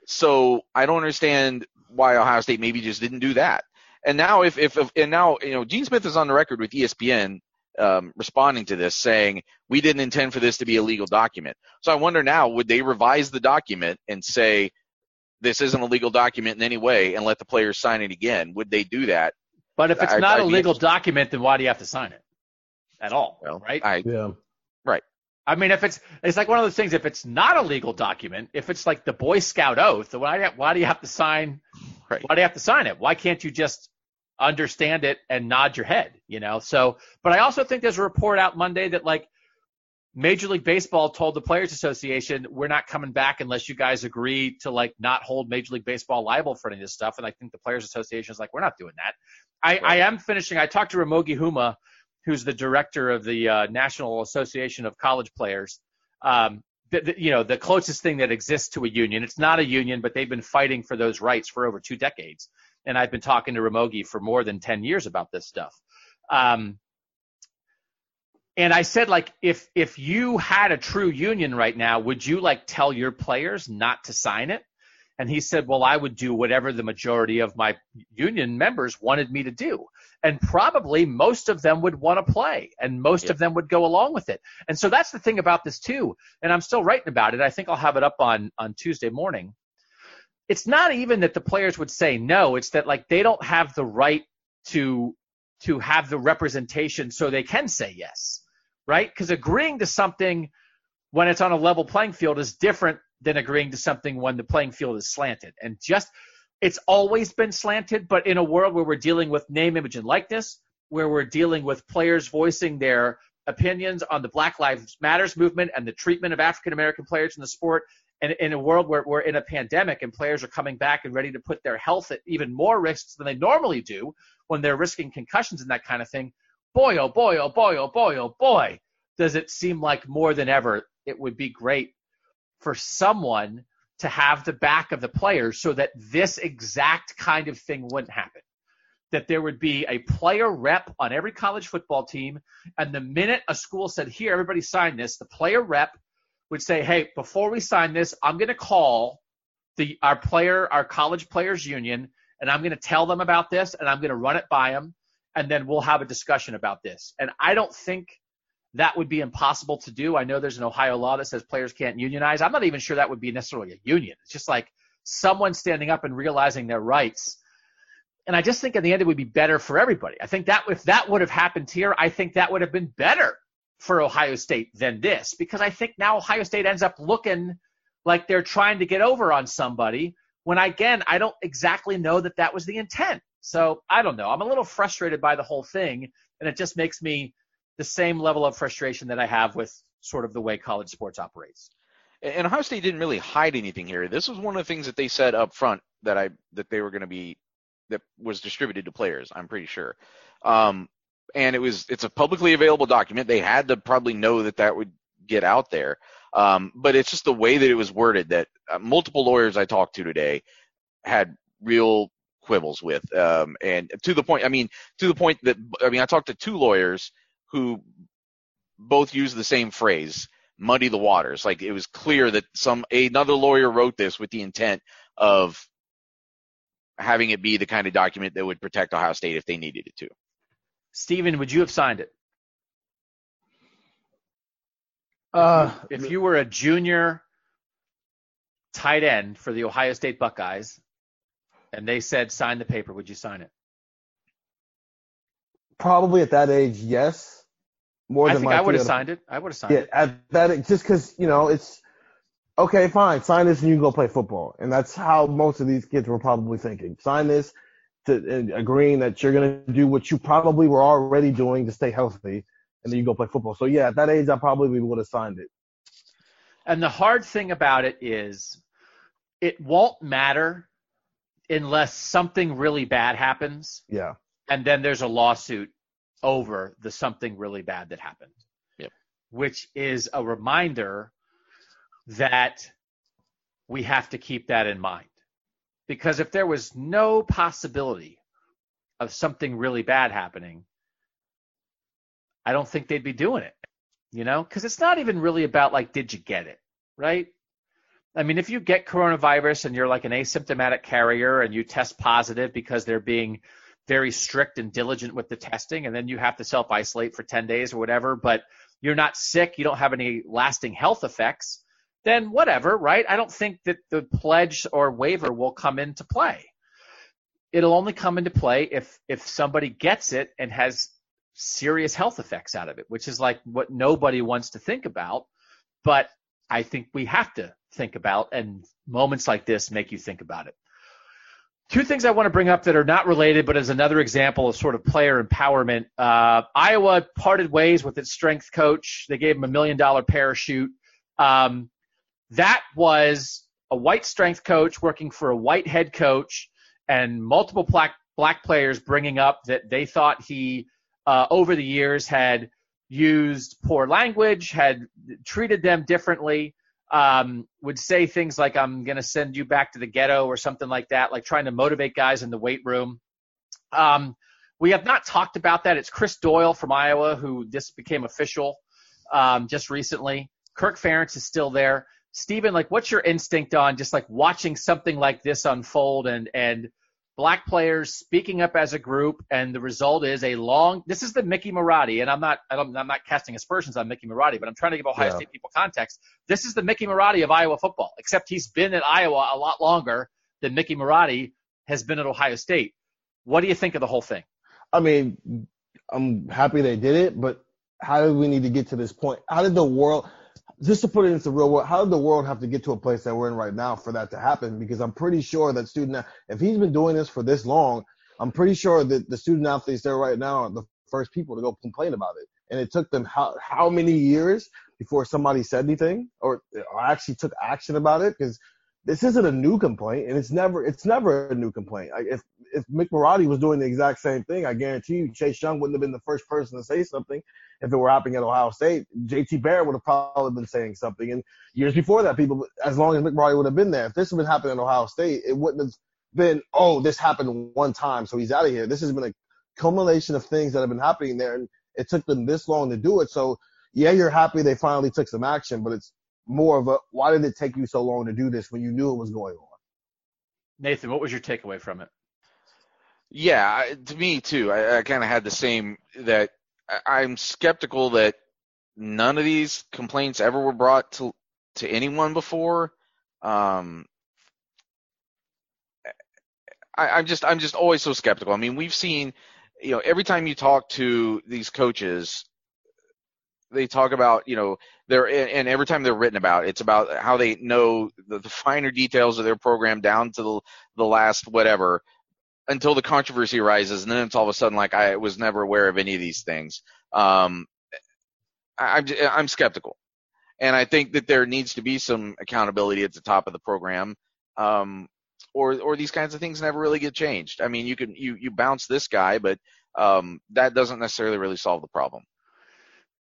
So I don't understand why Ohio State maybe just didn't do that. And now, if, if, if and now, you know, Gene Smith is on the record with ESPN um, responding to this, saying we didn't intend for this to be a legal document. So I wonder now, would they revise the document and say this isn't a legal document in any way, and let the players sign it again? Would they do that? But if it's I- not I'd a be legal document, then why do you have to sign it at all? Well, right? I Yeah. I mean, if it's it's like one of those things. If it's not a legal document, if it's like the Boy Scout oath, why why do you have to sign? Right. Why do you have to sign it? Why can't you just understand it and nod your head? You know. So, but I also think there's a report out Monday that like Major League Baseball told the Players Association, we're not coming back unless you guys agree to like not hold Major League Baseball liable for any of this stuff. And I think the Players Association is like, we're not doing that. I, I am finishing. I talked to Ramogi Huma, who's the director of the uh, National Association of College Players. Um, the, the, you know, the closest thing that exists to a union. It's not a union, but they've been fighting for those rights for over two decades. And I've been talking to Ramogi for more than 10 years about this stuff. Um, and I said, like, if if you had a true union right now, would you like tell your players not to sign it? And he said, well, I would do whatever the majority of my union members wanted me to do. And probably most of them would want to play and most Yeah. of them would go along with it. And so that's the thing about this too. And I'm still writing about it. I think I'll have it up on, on Tuesday morning. It's not even that the players would say no. It's that like they don't have the right to, to have the representation so they can say yes. Right? Because agreeing to something when it's on a level playing field is different than agreeing to something when the playing field is slanted. And just, it's always been slanted, but in a world where we're dealing with name, image, and likeness, where we're dealing with players voicing their opinions on the Black Lives Matters movement and the treatment of African American players in the sport, and in a world where we're in a pandemic and players are coming back and ready to put their health at even more risks than they normally do when they're risking concussions and that kind of thing, boy, oh boy, oh boy, oh boy, oh boy, does it seem like more than ever it would be great for someone to have the back of the players so that this exact kind of thing wouldn't happen. That there would be a player rep on every college football team, and the minute a school said, Here, everybody sign this, the player rep would say, Hey, before we sign this, I'm going to call the our player, our college players union, and I'm going to tell them about this, and I'm going to run it by them, and then we'll have a discussion about this. And I don't think that would be impossible to do. I know there's an Ohio law that says players can't unionize. I'm not even sure that would be necessarily a union. It's just like someone standing up and realizing their rights. And I just think in the end it would be better for everybody. I think that if that would have happened here, I think that would have been better for Ohio State than this because I think now Ohio State ends up looking like they're trying to get over on somebody when again, I don't exactly know that that was the intent. So I don't know. I'm a little frustrated by the whole thing and it just makes me the same level of frustration that I have with sort of the way college sports operates. and Ohio State didn't really hide anything here. This was one of the things that they said up front that I that they were going to be that was distributed to players. I'm pretty sure, um, and it was it's a publicly available document. They had to probably know that that would get out there, um, but it's just the way that it was worded that uh, multiple lawyers I talked to today had real quibbles with, um, and to the point. I mean, to the point that I mean, I talked to two lawyers who both use the same phrase muddy the waters like it was clear that some another lawyer wrote this with the intent of having it be the kind of document that would protect Ohio State if they needed it to. Steven, would you have signed it? Uh, If you were a junior tight end for the Ohio State Buckeyes and they said sign the paper, would you sign it? probably at that age, yes. More I than think I would have signed it. I would have signed Yeah, it. at that just because you know it's okay, fine, sign this and you can go play football. And that's how most of these kids were probably thinking. Sign this to uh, agreeing that you're going to do what you probably were already doing to stay healthy and then you go play football. So yeah, at that age, I probably would have signed it. And the hard thing about it is it won't matter unless something really bad happens. Yeah. And then there's a lawsuit over the something really bad that happened. Yep. Which is a reminder that we have to keep that in mind. Because if there was no possibility of something really bad happening, I don't think they'd be doing it, you know, because it's not even really about like, did you get it, right? I mean, if you get coronavirus and you're like an asymptomatic carrier and you test positive because they're being very strict and diligent with the testing, and then you have to self isolate for 10 days or whatever, but you're not sick, you don't have any lasting health effects, then whatever, right? I don't think that the pledge or waiver will come into play. It'll only come into play if if somebody gets it and has serious health effects out of it, which is like what nobody wants to think about, but I think we have to think about and moments like this make you think about it. Two things I want to bring up that are not related, but as another example of sort of player empowerment. Uh, Iowa parted ways with its strength coach. They gave him a million dollar parachute. Um, that was a white strength coach working for a white head coach and multiple black, black players bringing up that they thought he, uh, over the years had used poor language, had treated them differently, um, would say things like, I'm going to send you back to the ghetto or something like that, like trying to motivate guys in the weight room. Um, we have not talked about that. It's Chris Doyle from Iowa who this became official um, just recently. Kirk Ferentz is still there. Stephen, like, what's your instinct on just like watching something like this unfold and and black players speaking up as a group, and the result is a long. This is the Mickey Marotti, and I'm not I'm not casting aspersions on Mickey Marotti, but I'm trying to give Ohio yeah. State people context. This is the Mickey Marotti of Iowa football, except he's been at Iowa a lot longer than Mickey Marotti has been at Ohio State. What do you think of the whole thing? I mean, I'm happy they did it, but how did we need to get to this point? How did the world? Just to put it into the real world, how did the world have to get to a place that we're in right now for that to happen? Because I'm pretty sure that student, if he's been doing this for this long, I'm pretty sure that the student athletes there right now are the first people to go complain about it. And it took them how how many years before somebody said anything or, or actually took action about it? Because this isn't a new complaint, and it's never it's never a new complaint. Like if if Mick Marotti was doing the exact same thing, I guarantee you Chase Young wouldn't have been the first person to say something if it were happening at Ohio State. JT Barrett would have probably been saying something, and years before that, people as long as Mick Marotti would have been there. If this had been happening at Ohio State, it wouldn't have been oh this happened one time, so he's out of here. This has been a culmination of things that have been happening there, and it took them this long to do it. So yeah, you're happy they finally took some action, but it's more of a why did it take you so long to do this when you knew it was going on? Nathan, what was your takeaway from it? Yeah, to me too. I, I kind of had the same that I'm skeptical that none of these complaints ever were brought to to anyone before. Um, I, I'm just I'm just always so skeptical. I mean, we've seen, you know, every time you talk to these coaches, they talk about you know they're and every time they're written about it's about how they know the, the finer details of their program down to the, the last whatever until the controversy arises and then it's all of a sudden like I was never aware of any of these things. Um I, I'm I'm skeptical. And I think that there needs to be some accountability at the top of the program um or or these kinds of things never really get changed. I mean you can you you bounce this guy but um that doesn't necessarily really solve the problem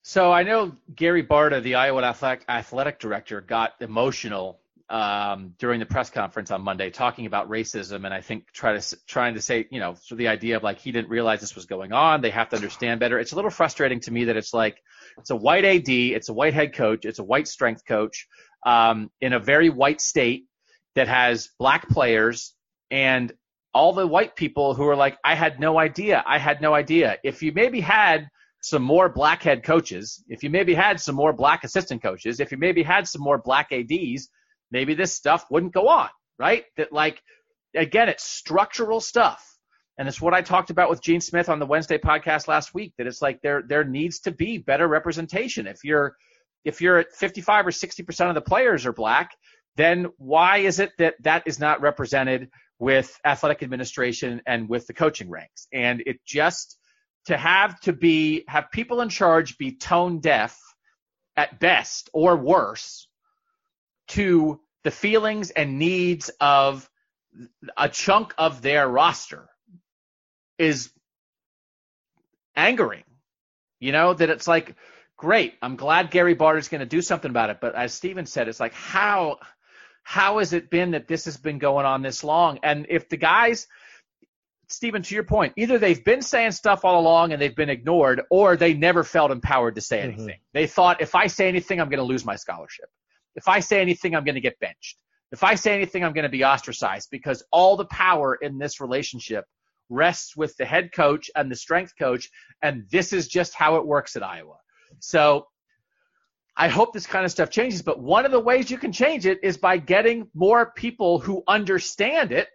so I know Gary Barta, the Iowa athletic director, got emotional um, during the press conference on Monday talking about racism, and I think try to trying to say, you know, so the idea of like he didn't realize this was going on. They have to understand better. It's a little frustrating to me that it's like it's a white AD, it's a white head coach, it's a white strength coach um, in a very white state that has black players and all the white people who are like, I had no idea, I had no idea. If you maybe had some more black head coaches, if you maybe had some more black assistant coaches, if you maybe had some more black ADs, maybe this stuff wouldn't go on, right? That like, again, it's structural stuff. And it's what I talked about with Gene Smith on the Wednesday podcast last week, that it's like there, there needs to be better representation. If you're, if you're at 55 or 60% of the players are black, then why is it that that is not represented with athletic administration and with the coaching ranks? And it just to have to be have people in charge be tone deaf at best or worse to the feelings and needs of a chunk of their roster is angering. You know, that it's like, great, I'm glad Gary Barta's going to do something about it. But as Steven said, it's like, how, how has it been that this has been going on this long? And if the guys, Steven, to your point, either they've been saying stuff all along and they've been ignored, or they never felt empowered to say mm-hmm. anything. Mm-hmm. They thought, if I say anything, I'm going to lose my scholarship. If I say anything, I'm going to get benched. If I say anything, I'm going to be ostracized because all the power in this relationship rests with the head coach and the strength coach. And this is just how it works at Iowa. So I hope this kind of stuff changes. But one of the ways you can change it is by getting more people who understand it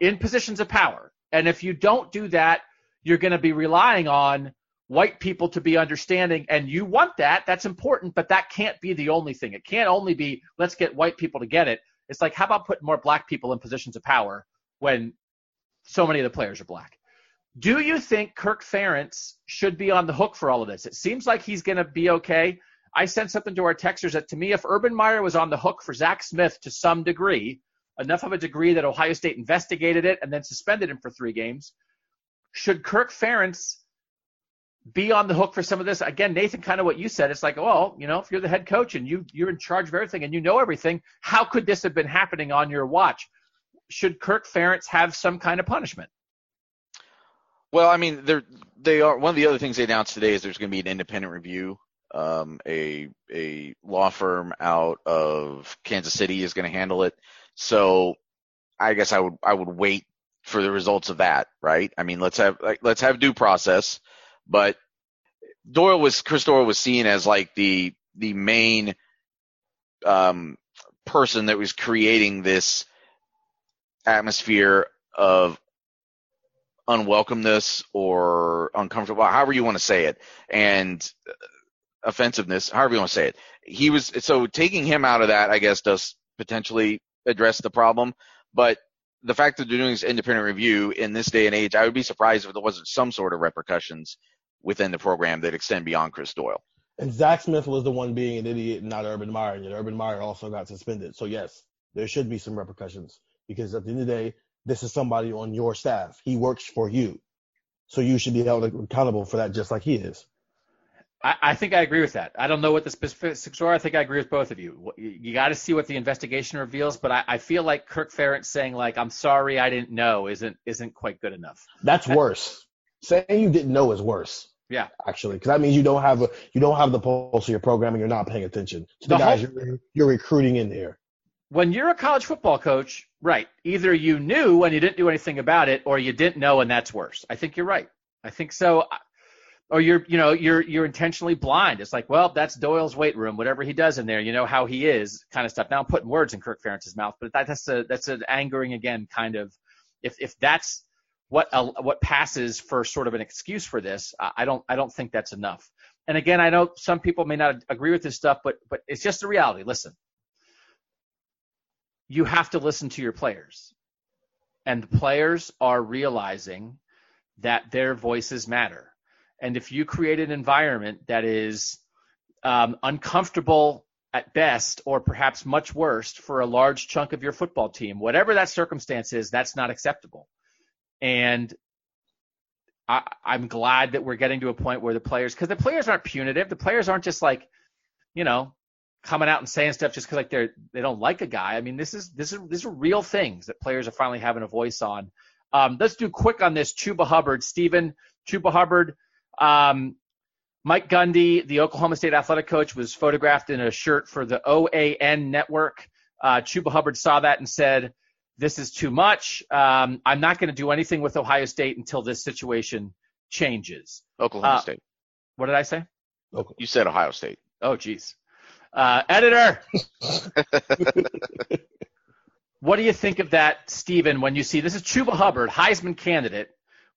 in positions of power. And if you don't do that, you're going to be relying on white people to be understanding and you want that that's important but that can't be the only thing. It can't only be let's get white people to get it. It's like how about putting more black people in positions of power when so many of the players are black? Do you think kirk ferentz should be on the hook for all of this? It seems like he's going to be okay. I sent something to our texters that to me if urban meyer was on the hook for zach smith to some degree enough of a degree that ohio state investigated it and then suspended him for three games should kirk ferentz be on the hook for some of this. Again, Nathan, kind of what you said. It's like, well, you know, if you're the head coach and you you're in charge of everything and you know everything, how could this have been happening on your watch? Should Kirk Ferentz have some kind of punishment? Well, I mean, they're they are one of the other things they announced today is there's going to be an independent review. Um, a a law firm out of Kansas City is going to handle it. So I guess I would I would wait for the results of that, right? I mean, let's have like, let's have due process but Doyle was Chris Doyle was seen as like the the main um, person that was creating this atmosphere of unwelcomeness or uncomfortable, however you want to say it, and offensiveness, however you want to say it. He was so taking him out of that, I guess, does potentially address the problem. But the fact that they're doing this independent review in this day and age, I would be surprised if there wasn't some sort of repercussions within the program that extend beyond Chris Doyle. And Zach Smith was the one being an idiot, not Urban Meyer. And Urban Meyer also got suspended. So yes, there should be some repercussions because at the end of the day, this is somebody on your staff. He works for you. So you should be held accountable for that just like he is. I, I think I agree with that. I don't know what the specifics are. I think I agree with both of you. You, got to see what the investigation reveals, but I, I feel like Kirk Ferentz saying like "I'm sorry, I didn't know" isn't isn't quite good enough. That's worse. Saying you didn't know is worse. Yeah, actually, because that means you don't have a you don't have the pulse of your program and you're not paying attention to the, the guys whole, you're, you're recruiting in there. When you're a college football coach, right? Either you knew and you didn't do anything about it, or you didn't know and that's worse. I think you're right. I think so. Or you're you know you're you're intentionally blind. It's like well that's Doyle's weight room, whatever he does in there, you know how he is, kind of stuff. Now I'm putting words in Kirk Ferentz's mouth, but that, that's a that's an angering again kind of if if that's what uh, what passes for sort of an excuse for this. I don't I don't think that's enough. And again, I know some people may not agree with this stuff, but but it's just the reality. Listen, you have to listen to your players, and the players are realizing that their voices matter. And if you create an environment that is um, uncomfortable at best, or perhaps much worse for a large chunk of your football team, whatever that circumstance is, that's not acceptable. And I, I'm glad that we're getting to a point where the players, because the players aren't punitive. The players aren't just like, you know, coming out and saying stuff just because like they're they don't like a guy. I mean, this is this is these are real things that players are finally having a voice on. Um, let's do quick on this. Chuba Hubbard, Stephen Chuba Hubbard. Um, Mike Gundy, the Oklahoma State athletic coach, was photographed in a shirt for the OAN network. Uh, Chuba Hubbard saw that and said, this is too much. Um, I'm not going to do anything with Ohio State until this situation changes. Oklahoma uh, State. What did I say? You said Ohio State. Oh, geez. Uh, editor. what do you think of that, Stephen, when you see this is Chuba Hubbard, Heisman candidate,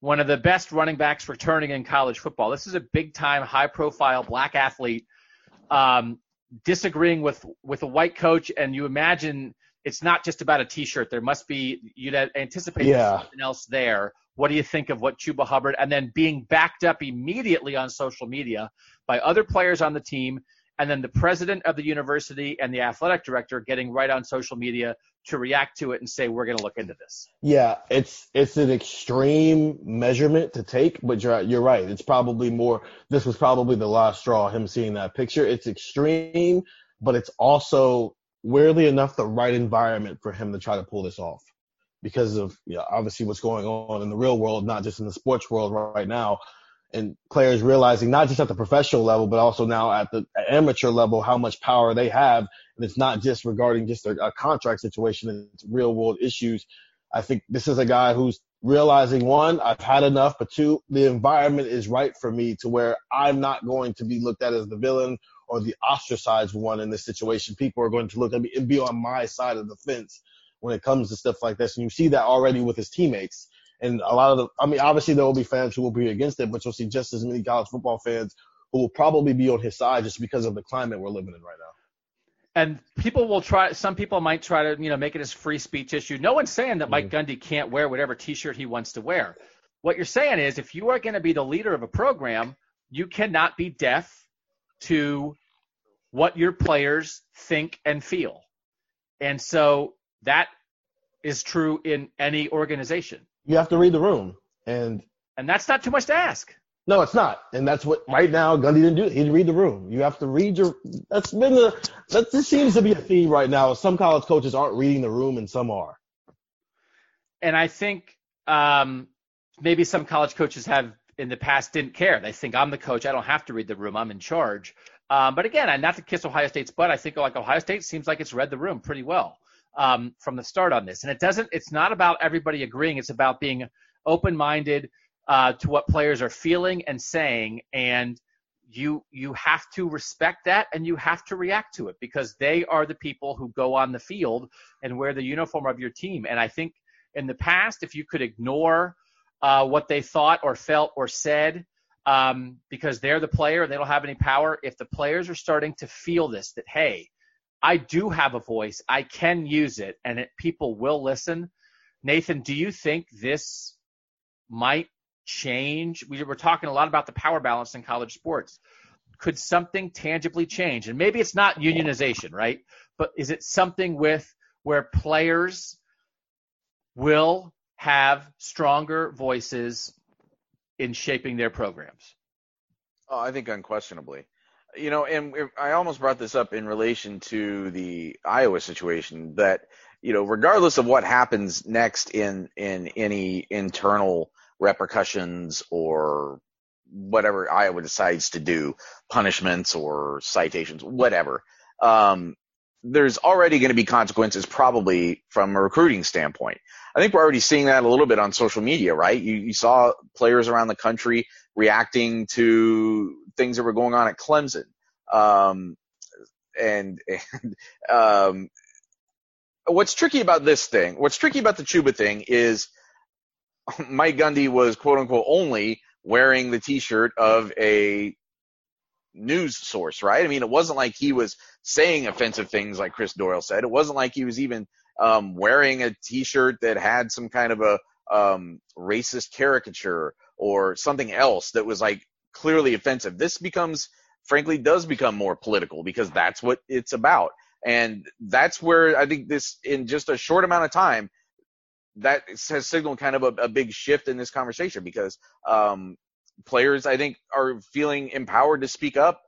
one of the best running backs returning in college football. This is a big time, high profile black athlete. um, disagreeing with with a white coach, and you imagine it's not just about a T-shirt. There must be you'd anticipate Yeah. something else there. What do you think of what Chuba Hubbard and then being backed up immediately on social media by other players on the team, and then the president of the university and the athletic director getting right on social media to react to it and say we're going to look into this. Yeah, it's it's an extreme measurement to take, but you're you're right. It's probably more. This was probably the last straw. Him seeing that picture. It's extreme, but it's also weirdly enough the right environment for him to try to pull this off, because of yeah, obviously what's going on in the real world, not just in the sports world right now, and players realizing not just at the professional level, but also now at the amateur level how much power they have, and it's not just regarding just a, a contract situation. and real world issues. I think this is a guy who's realizing one, I've had enough, but two, the environment is right for me to where I'm not going to be looked at as the villain or the ostracized one in this situation. People are going to look at me and be on my side of the fence when it comes to stuff like this. And you see that already with his teammates. And a lot of the, I mean, obviously there will be fans who will be against it, but you'll see just as many college football fans who will probably be on his side just because of the climate we're living in right now. And people will try. Some people might try to, you know, make it as free speech issue. No one's saying that Mike mm-hmm. Gundy can't wear whatever T-shirt he wants to wear. What you're saying is, if you are going to be the leader of a program, you cannot be deaf to what your players think and feel. And so that is true in any organization. You have to read the room. And And that's not too much to ask. No, it's not, and that's what right now Gundy didn't do. He didn't read the room. You have to read your. That's been the. That this seems to be a theme right now. Some college coaches aren't reading the room, and some are. And I think um, maybe some college coaches have in the past didn't care. They think I'm the coach. I don't have to read the room. I'm in charge. Um, but again, not to kiss Ohio State's butt, I think like Ohio State seems like it's read the room pretty well um, from the start on this. And it doesn't. It's not about everybody agreeing. It's about being open-minded uh, to what players are feeling and saying, and you you have to respect that and you have to react to it because they are the people who go on the field and wear the uniform of your team. And I think in the past, if you could ignore uh, what they thought or felt or said um, because they're the player, they don't have any power. If the players are starting to feel this, that hey, I do have a voice, I can use it, and it, people will listen. Nathan, do you think this might change? We were talking a lot about the power balance in college sports. Could something tangibly change? And maybe it's not unionization, right? But is it something with where players will have stronger voices in shaping their programs? Oh, I think unquestionably. You know, and I almost brought this up in relation to the Iowa situation that, you know, regardless of what happens next in in any internal repercussions or whatever Iowa decides to do, punishments or citations, whatever. Um, there's already going to be consequences probably from a recruiting standpoint. I think we're already seeing that a little bit on social media, right? You, you saw players around the country reacting to things that were going on at Clemson. Um, and, and um, what's tricky about this thing, what's tricky about the Chuba thing is Mike Gundy was quote unquote only wearing the t-shirt of a news source, right? I mean, it wasn't like he was saying offensive things like Chris Doyle said. It wasn't like he was even um, wearing a t-shirt that had some kind of a um, racist caricature or something else that was like clearly offensive. This becomes, frankly, does become more political because that's what it's about. And that's where I think this, in just a short amount of time, that has signaled kind of a, a big shift in this conversation because um, players, I think, are feeling empowered to speak up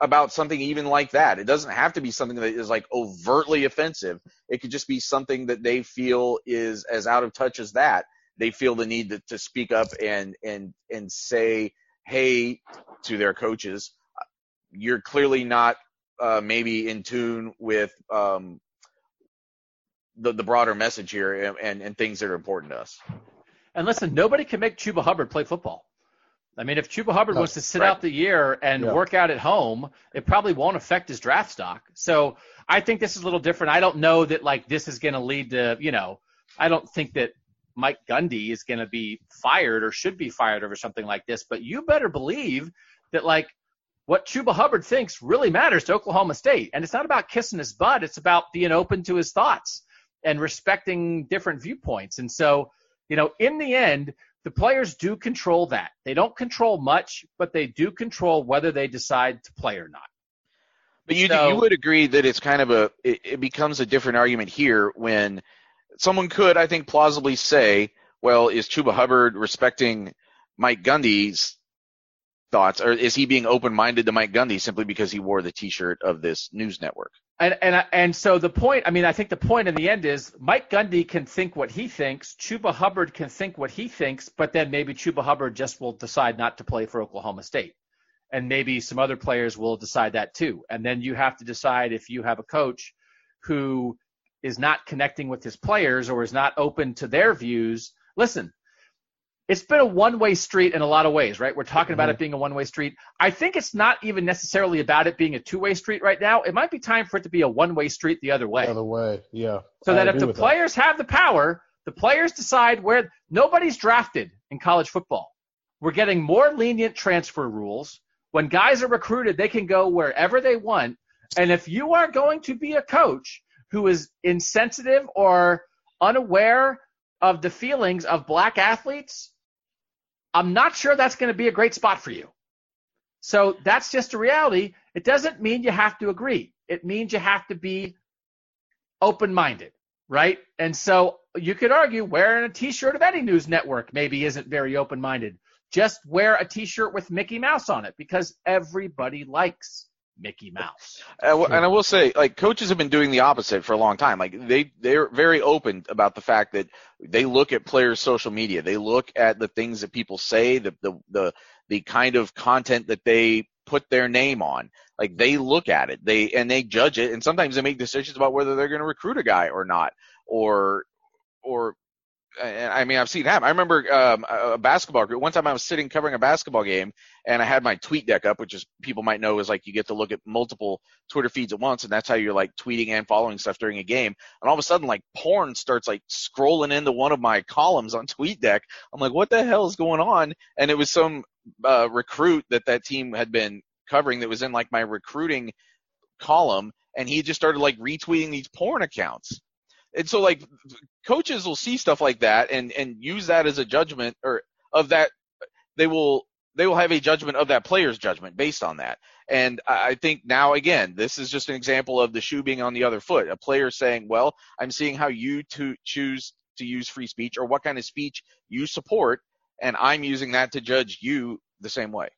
about something even like that. It doesn't have to be something that is like overtly offensive. It could just be something that they feel is as out of touch as that. They feel the need to, to speak up and and and say, "Hey," to their coaches, "You're clearly not uh, maybe in tune with um, the the broader message here and, and and things that are important to us." And listen, nobody can make Chuba Hubbard play football. I mean, if Chuba Hubbard No, wants to sit right. out the year and Yeah. work out at home, it probably won't affect his draft stock. So I think this is a little different. I don't know that like this is going to lead to, you know, I don't think that Mike Gundy is going to be fired or should be fired over something like this. But you better believe that like what Chuba Hubbard thinks really matters to Oklahoma State. And it's not about kissing his butt. It's about being open to his thoughts and respecting different viewpoints. And so, you know, in the end, the players do control that. They don't control much, but they do control whether they decide to play or not. But you So- you would agree that it's kind of a it, it becomes a different argument here when someone could I think plausibly say, well, is Chuba Hubbard respecting Mike Gundy's thoughts, or is he being open-minded to Mike Gundy simply because he wore the T-shirt of this news network? And and and so the point, I mean, I think the point in the end is Mike Gundy can think what he thinks, Chuba Hubbard can think what he thinks, but then maybe Chuba Hubbard just will decide not to play for Oklahoma State, and maybe some other players will decide that too. And then you have to decide if you have a coach who is not connecting with his players or is not open to their views. Listen, it's been a one-way street in a lot of ways, right? We're talking about it mm-hmm. being a one-way street. I think it's not even necessarily about it being a two-way street right now. It might be time for it to be a one-way street the other way. The other way, yeah. So I that if the players have the power, the players decide where nobody's drafted in college football. We're getting more lenient transfer rules. When guys are recruited, they can go wherever they want. And if you are going to be a coach who is insensitive or unaware of the feelings of black athletes, I'm not sure that's going to be a great spot for you. So that's just a reality. It doesn't mean you have to agree. It means you have to be open minded, right? And so you could argue wearing a t shirt of any news network maybe isn't very open minded. Just wear a t shirt with Mickey Mouse on it because everybody likes Mickey Mouse. And I will say, like coaches have been doing the opposite for a long time. Like they they're very open about the fact that they look at players' social media. They look at the things that people say, the the the the kind of content that they put their name on. Like they look at it, they and they judge it, and sometimes they make decisions about whether they're going to recruit a guy or not, or or I mean, I've seen it happen. I remember um, a basketball group. One time I was sitting covering a basketball game, and I had my TweetDeck up, which is people might know is like you get to look at multiple Twitter feeds at once, and that's how you're like tweeting and following stuff during a game. And all of a sudden, like porn starts like scrolling into one of my columns on TweetDeck. I'm like, what the hell is going on? And it was some uh, recruit that that team had been covering that was in like my recruiting column, and he just started like retweeting these porn accounts. And so like coaches will see stuff like that and and use that as a judgment or of that they will they will have a judgment of that player's judgment based on that. And I think now again, this is just an example of the shoe being on the other foot. A player saying, "Well, I'm seeing how you to choose to use free speech or what kind of speech you support, and I'm using that to judge you the same way."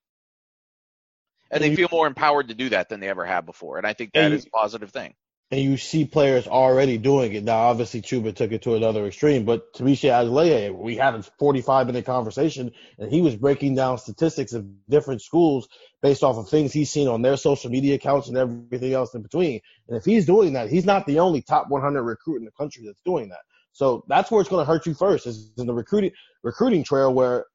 And they you- feel more empowered to do that than they ever have before. And I think that is a positive thing. And you see players already doing it. Now, obviously, Chuba took it to another extreme, but Tunmise Adeleye, we had a 45 minute conversation, and he was breaking down statistics of different schools based off of things he's seen on their social media accounts and everything else in between. And if he's doing that, he's not the only top 100 recruit in the country that's doing that. So that's where it's going to hurt you first is in the recruiting recruiting trail where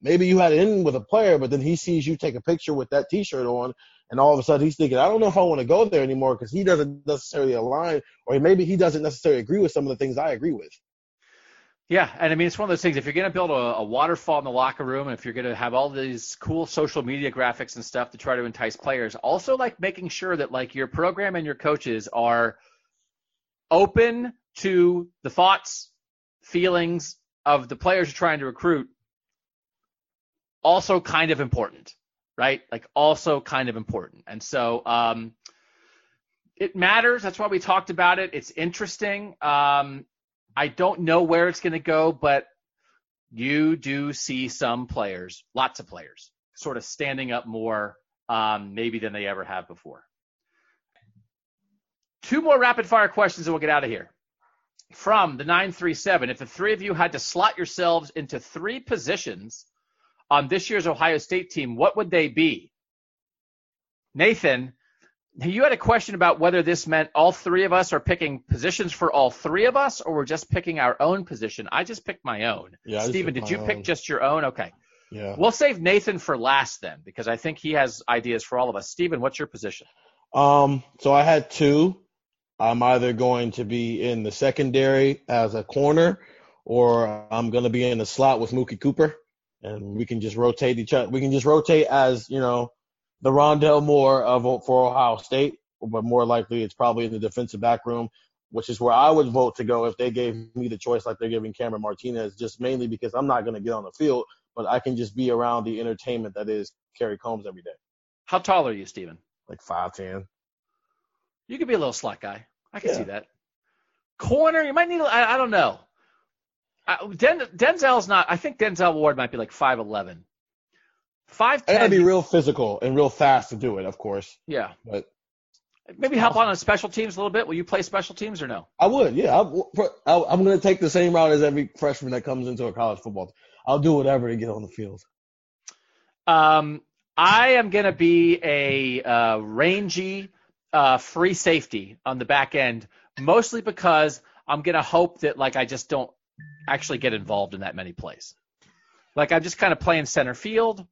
maybe you had it in with a player, but then he sees you take a picture with that T-shirt on, and all of a sudden he's thinking, I don't know if I want to go there anymore because he doesn't necessarily align, or maybe he doesn't necessarily agree with some of the things I agree with. Yeah, and I mean it's one of those things. If you're going to build a, a waterfall in the locker room, and if you're going to have all these cool social media graphics and stuff to try to entice players, also like making sure that like your program and your coaches are open to the thoughts, feelings of the players you're trying to recruit. Also, kind of important, right? Like also kind of important, and so um, it matters. That's why we talked about it. It's interesting. Um, I don't know where it's going to go, but you do see some players, lots of players, sort of standing up more um, maybe than they ever have before. Two more rapid fire questions and we'll get out of here. From the 937, if the three of you had to slot yourselves into three positions on this year's Ohio State team, what would they be? Nathan, you had a question about whether this meant all three of us are picking positions for all three of us, or we're just picking our own position. I just picked my own. Yeah, I just Steven, picked did you pick just your own? Okay. Yeah. We'll save Nathan for last then, because I think he has ideas for all of us. Stephen, what's your position? Um. So I had two. I'm either going to be in the secondary as a corner, or I'm going to be in the slot with Mookie Cooper, and we can just rotate each other. We can just rotate as you know the Rondale Moore of for Ohio State, but more likely it's probably in the defensive back room, which is where I would vote to go if they gave me the choice like they're giving Cameron Martinez, just mainly because I'm not going to get on the field, but I can just be around the entertainment that is Kerry Coombs every day. How tall are you, Steven? Like 5'10. You could be a little slot guy. I can Yeah. see that. Corner, you might need. I, I don't know. I, Den, Denzel's not. I think Denzel Ward might be like five eleven. Five I gotta be real physical and real fast to do it, of course. Yeah. But Maybe help on on special teams a little bit. Will you play special teams or no? I would, yeah. I, going to take the same route as every freshman that comes into a college football. I'll do whatever to get on the field. Um, I am going to be a uh, rangy uh, free safety on the back end, mostly because I'm going to hope that like I just don't actually get involved in that many plays. Like I'm just kind of playing center field.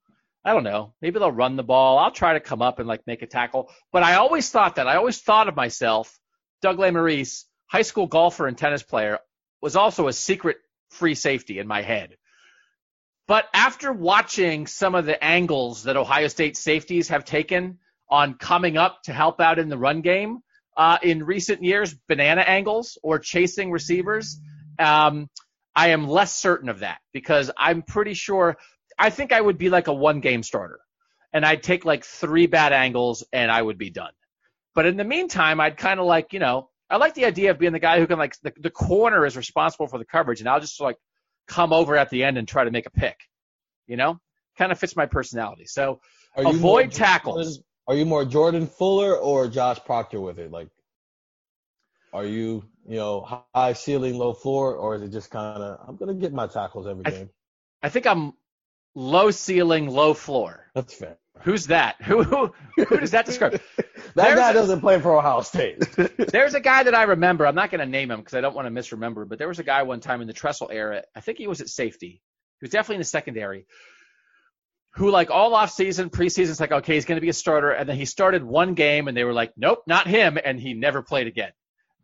I don't know. Maybe they'll run the ball. I'll try to come up and like make a tackle. But I always thought that. I always thought of myself, Doug Lesmerises, high school golfer and tennis player, was also a secret free safety in my head. But after watching some of the angles that Ohio State safeties have taken on coming up to help out in the run game uh, in recent years, banana angles or chasing receivers, um, I am less certain of that because I'm pretty sure. I think I would be like a one game starter and I'd take like three bad angles and I would be done. But in the meantime, I'd kind of like, you know, I like the idea of being the guy who can like the, the corner is responsible for the coverage and I'll just like come over at the end and try to make a pick. You know, kind of fits my personality. So Are you avoid tackles. Jordan- are you more Jordan Fuller or Josh Proctor with it? Like, are you, you know, high ceiling, low floor, or is it just kind of, I'm going to get my tackles every I- game? I think I'm low ceiling, low floor. That's fair. Who's that? Who who, who does that describe? That There's guy a- doesn't play for Ohio State. There's a guy that I remember. I'm not going to name him because I don't want to misremember, but there was a guy one time in the Tressel era. I think he was at safety. He was definitely in the secondary. Who like all off season, preseason, it's like okay, he's going to be a starter, and then he started one game, and they were like, nope, not him, and he never played again.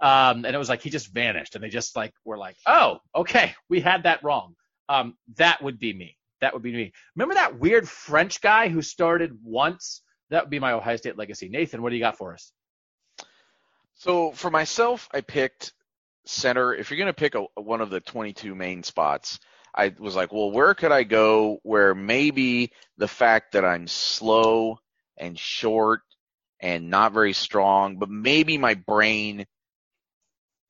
Um, and it was like he just vanished, and they just like were like, oh, okay, we had that wrong. Um, that would be me. That would be me. Remember that weird French guy who started once? That would be my Ohio State legacy. Nathan, what do you got for us? So for myself, I picked center. If you're going to pick a, one of the 22 main spots, I was like, well, where could I go where maybe the fact that I'm slow and short and not very strong, but maybe my brain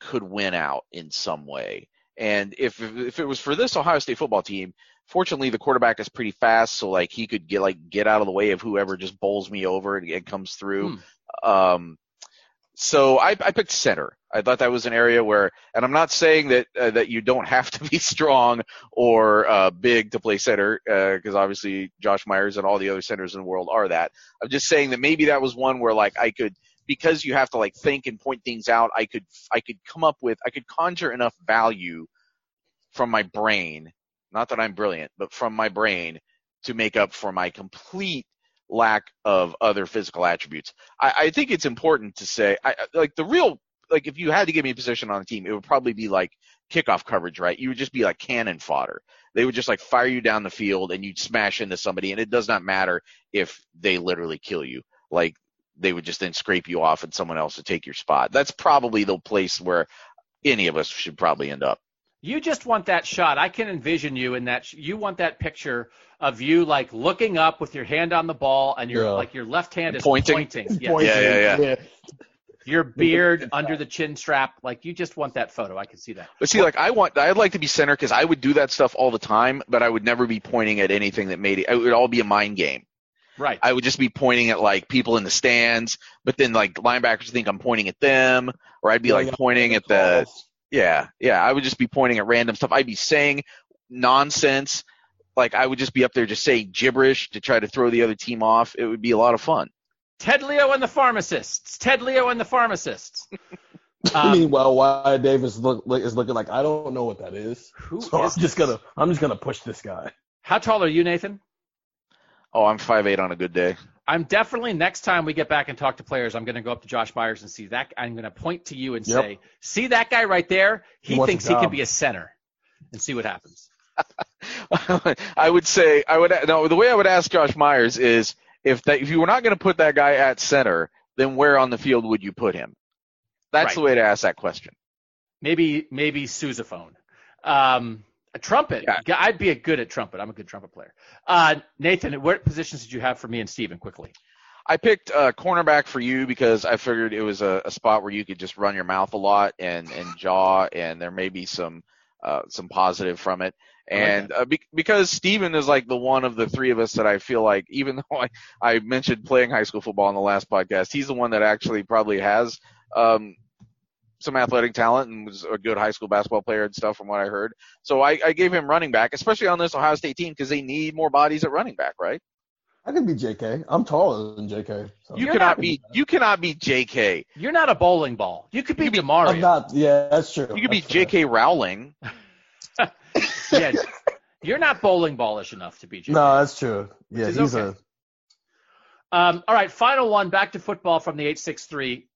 could win out in some way. And if if it was for this Ohio State football team, fortunately the quarterback is pretty fast, so like he could get like get out of the way of whoever just bowls me over and, and comes through. Um, so I, I picked center. I thought that was an area where, and I'm not saying that uh, that you don't have to be strong or uh, big to play center, because obviously Josh Myers and all the other centers in the world are that. I'm just saying that maybe that was one where like I could, because you have to like think and point things out. I could I could come up with I could conjure enough value from my brain. Not that I'm brilliant, but from my brain to make up for my complete lack of other physical attributes. I, I think it's important to say, I, like the real, like if you had to give me a position on the team, it would probably be like kickoff coverage, right? You would just be like cannon fodder. They would just like fire you down the field and you'd smash into somebody, and it does not matter if they literally kill you. Like they would just then scrape you off and someone else would take your spot. That's probably the place where any of us should probably end up. You just want that shot. I can envision you in that. Sh- you want that picture of you like looking up with your hand on the ball and your Yeah. like your left hand is Pointing. pointing. Yes. Pointing, Yeah, yeah, Your beard under the chin strap. Like you just want that photo. I can see that. But see, like I want, I'd like to be center because I would do that stuff all the time, but I would never be pointing at anything that made it. It would all be a mind game. Right. I would just be pointing at like people in the stands, but then like linebackers think I'm pointing at them, or I'd be like pointing at the yeah, yeah. I would just be pointing at random stuff. I'd be saying nonsense. Like I would just be up there just saying gibberish to try to throw the other team off. It would be a lot of fun. Ted Leo and the pharmacists. Ted Leo and the pharmacists. Um, Meanwhile, Wyatt Davis look, look, is looking like I don't know what that is. who So I'm is just gonna I'm just gonna push this guy. How tall are you, Nathan? Oh, I'm five eight on a good day. I'm definitely next time we get back and talk to players, I'm going to go up to Josh Myers and see that. I'm going to point to you and Yep. say, "See that guy right there? He, He thinks he can be a center." And see what happens. I would say I would no. The way I would ask Josh Myers is if that if you were not going to put that guy at center, then where on the field would you put him? That's Right. the way to ask that question. Maybe maybe sousaphone. Um, a trumpet. Yeah. I'd be a good at trumpet. I'm a good trumpet player. Uh, Nathan, what positions did you have for me and Steven quickly? I picked uh, cornerback for you because I figured it was a, a spot where you could just run your mouth a lot and and jaw, and there may be some uh, some positive from it. And uh, be- because Steven is like the one of the three of us that I feel like, even though I, I mentioned playing high school football in the last podcast, he's the one that actually probably has um, some athletic talent and was a good high school basketball player and stuff from what I heard. So I, I gave him running back, especially on this Ohio State team because they need more bodies at running back, right? I could be JK. I'm taller than JK. So. You You're cannot not- be you cannot be JK. You're not a bowling ball. You could be You could Demario. I'm not. Yeah, that's true. You could be That's fair. J.K. Rowling. yeah, you're not bowling ballish enough to be. JK. No, that's true. Yeah, he's okay. a. Um, all right, final one. Back to football from the 863.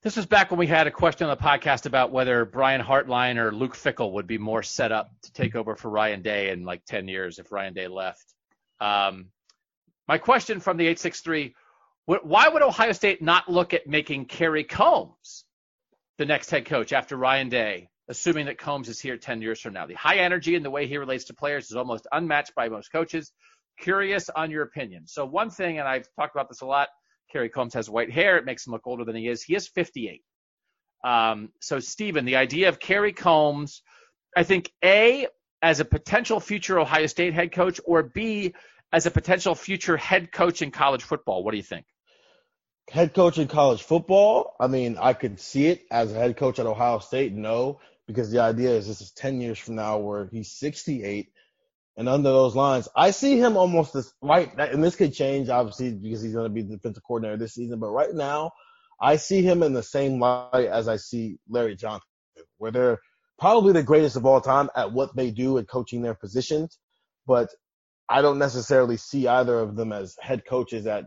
This was back when we had a question on the podcast about whether Brian Hartline or Luke Fickell would be more set up to take over for Ryan Day in like 10 years if Ryan Day left. Um, my question from the 863 why would Ohio State not look at making Kerry Coombs the next head coach after Ryan Day, assuming that Coombs is here 10 years from now? The high energy and the way he relates to players is almost unmatched by most coaches. Curious on your opinion. So, one thing, and I've talked about this a lot Kerry Coombs has white hair. It makes him look older than he is. He is 58. Um, so, Stephen, the idea of Kerry Coombs, I think, A, as a potential future Ohio State head coach, or B, as a potential future head coach in college football. What do you think? head coach in college football. I mean, I could see it as a head coach at Ohio State. No, because the idea is this is 10 years from now where he's 68. And under those lines, I see him almost as right, and this could change obviously because he's going to be the defensive coordinator this season. But right now, I see him in the same light as I see Larry Johnson, where they're probably the greatest of all time at what they do at coaching their positions. But I don't necessarily see either of them as head coaches at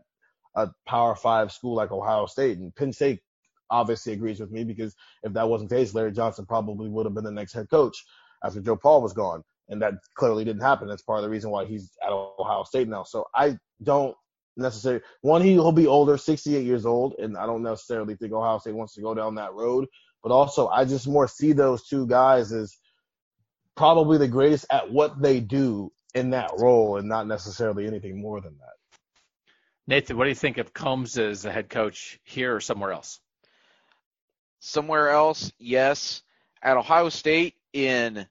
a Power Five school like Ohio State. And Penn State obviously agrees with me because if that wasn't the case, Larry Johnson probably would have been the next head coach after Joe Pa was gone. And that clearly didn't happen. That's part of the reason why he's at Ohio State now. So I don't necessarily one he, he'll be older, 68 years old, and I don't necessarily think Ohio State wants to go down that road. But also, I just more see those two guys as probably the greatest at what they do in that role, and not necessarily anything more than that. Nathan, what do you think of Coombs as a head coach here or somewhere else? Somewhere else, yes. At Ohio State in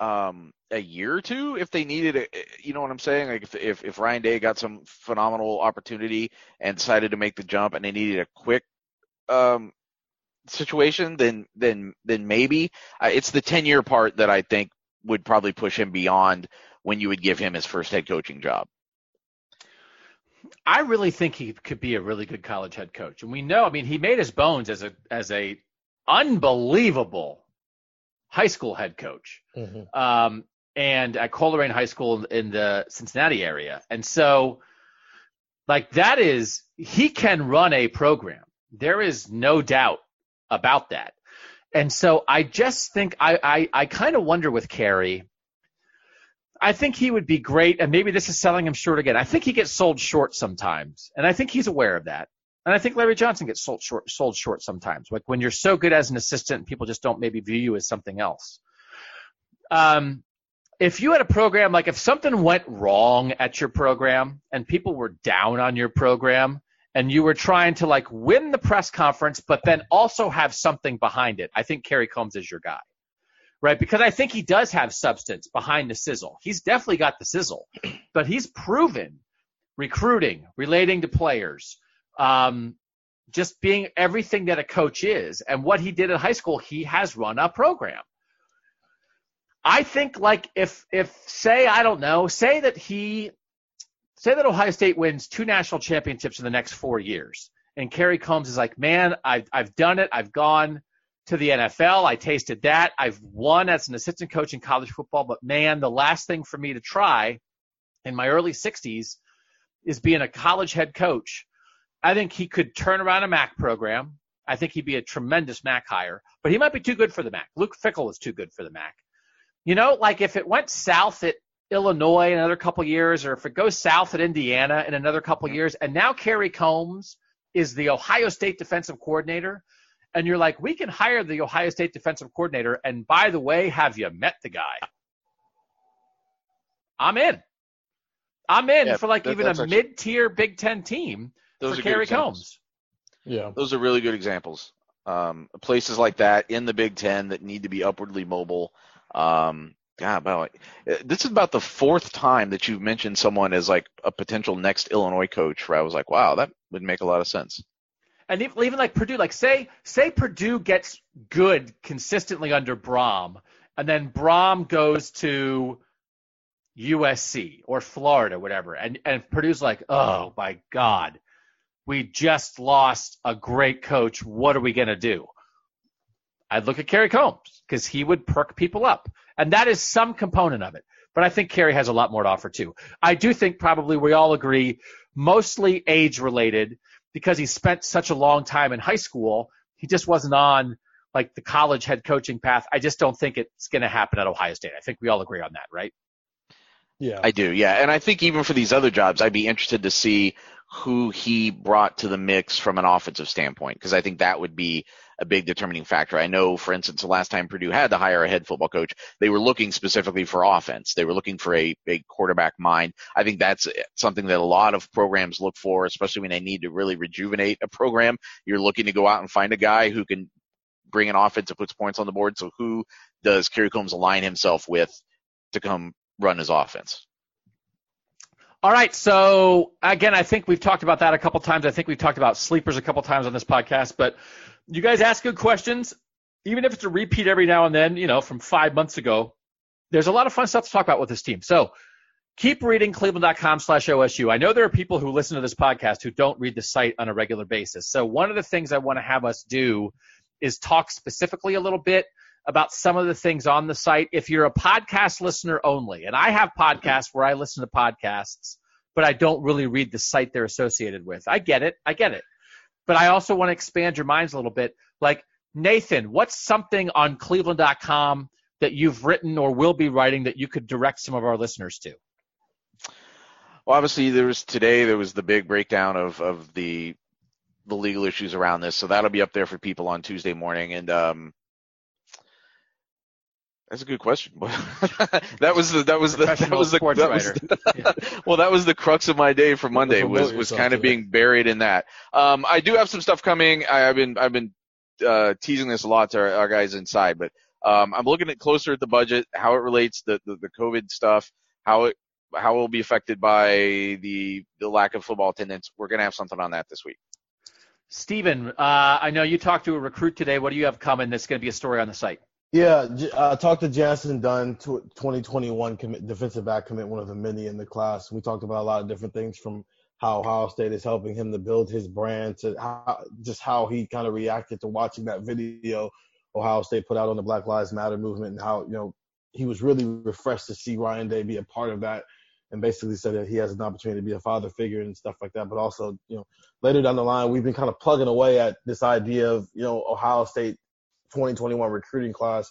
um, a year or two, if they needed a, you know what I'm saying? Like if, if if Ryan Day got some phenomenal opportunity and decided to make the jump, and they needed a quick um, situation, then then then maybe uh, it's the 10 year part that I think would probably push him beyond when you would give him his first head coaching job. I really think he could be a really good college head coach, and we know. I mean, he made his bones as a as a unbelievable high school head coach, um, and at Colerain High School in the Cincinnati area, and so like that is he can run a program. There is no doubt about that, and so I just think I I, I kind of wonder with Kerry. I think he would be great, and maybe this is selling him short again. I think he gets sold short sometimes, and I think he's aware of that. And I think Larry Johnson gets sold short, sold short sometimes. Like when you're so good as an assistant, people just don't maybe view you as something else. Um, if you had a program, like if something went wrong at your program and people were down on your program, and you were trying to like win the press conference, but then also have something behind it, I think Kerry Coombs is your guy right? Because I think he does have substance behind the sizzle. He's definitely got the sizzle, but he's proven recruiting, relating to players, um, just being everything that a coach is. And what he did in high school, he has run a program. I think like if if say I don't know, say that he say that Ohio State wins two national championships in the next four years, and Kerry Coombs is like, man, I've I've done it, I've gone to the NFL. I tasted that. I've won as an assistant coach in college football, but man, the last thing for me to try in my early 60s is being a college head coach. I think he could turn around a MAC program. I think he'd be a tremendous MAC hire, but he might be too good for the MAC. Luke Fickell is too good for the MAC. You know, like if it went south at Illinois in another couple years, or if it goes south at Indiana in another couple years, and now Kerry Coombs is the Ohio State defensive coordinator, and you're like, we can hire the Ohio State defensive coordinator, and by the way, have you met the guy? I'm in. I'm in Yeah, for like that- even a actually- mid-tier Big Ten team Those for are Kerry examples. Coombs. Yeah. Those are really good examples. Um, places like that in the Big Ten that need to be upwardly mobile. Um, God, wow. This is about the fourth time that you've mentioned someone as like a potential next Illinois coach where I was like, wow, that would make a lot of sense. And even, even like Purdue, like say say Purdue gets good consistently under Brohm, and then Brohm goes to USC or Florida, whatever, and and Purdue's like, oh my God, we just lost a great coach. What are we gonna do? I'd look at Kerry Coombs because he would perk people up, and that is some component of it. But I think Kerry has a lot more to offer too. I do think probably we all agree, mostly age related because he spent such a long time in high school, he just wasn't on like the college head coaching path. I just don't think it's going to happen at Ohio State. I think we all agree on that, right? Yeah. I do, yeah. And I think even for these other jobs, I'd be interested to see who he brought to the mix from an offensive standpoint, because I think that would be a big determining factor. I know, for instance, the last time Purdue had to hire a head football coach, they were looking specifically for offense. They were looking for a, a quarterback mind. I think that's something that a lot of programs look for, especially when they need to really rejuvenate a program. You're looking to go out and find a guy who can bring an offense that puts points on the board. So who does Kerry Coombs align himself with to come run his offense? All right. So again, I think we've talked about that a couple times. I think we've talked about sleepers a couple times on this podcast, but you guys ask good questions, even if it's a repeat every now and then, you know, from five months ago. There's a lot of fun stuff to talk about with this team. So keep reading cleveland.com slash OSU. I know there are people who listen to this podcast who don't read the site on a regular basis. So one of the things I want to have us do is talk specifically a little bit about some of the things on the site. If you're a podcast listener only, and I have podcasts where I listen to podcasts, but I don't really read the site they're associated with. I get it. I get it. But I also want to expand your minds a little bit. Like, Nathan, what's something on cleveland.com that you've written or will be writing that you could direct some of our listeners to? Well, obviously there was today there was the big breakdown of of the the legal issues around this, so that'll be up there for people on Tuesday morning. And um, that's a good question. that was the that was the that was the, that was writer. the- well that was the crux of my day for Monday promote was was kind of today. being buried in that. Um, I do have some stuff coming. I, I've been I've been uh, teasing this a lot to our, our guys inside, but um, I'm looking at closer at the budget, how it relates the the, the COVID stuff, how it how it will be affected by the the lack of football attendance. We're gonna have something on that this week. Steven, uh, I know you talked to a recruit today. What do you have coming that's going to be a story on the site? Yeah, uh, talked to Jantzen Dunn, 2021 commit, defensive back commit, one of the many in the class. We talked about a lot of different things from how Ohio State is helping him to build his brand to how, just how he kind of reacted to watching that video Ohio State put out on the Black Lives Matter movement and how, you know, he was really refreshed to see Ryan Day be a part of that and basically said that he has an opportunity to be a father figure and stuff like that. But also, you know, later down the line, we've been kind of plugging away at this idea of, you know, Ohio State 2021 recruiting class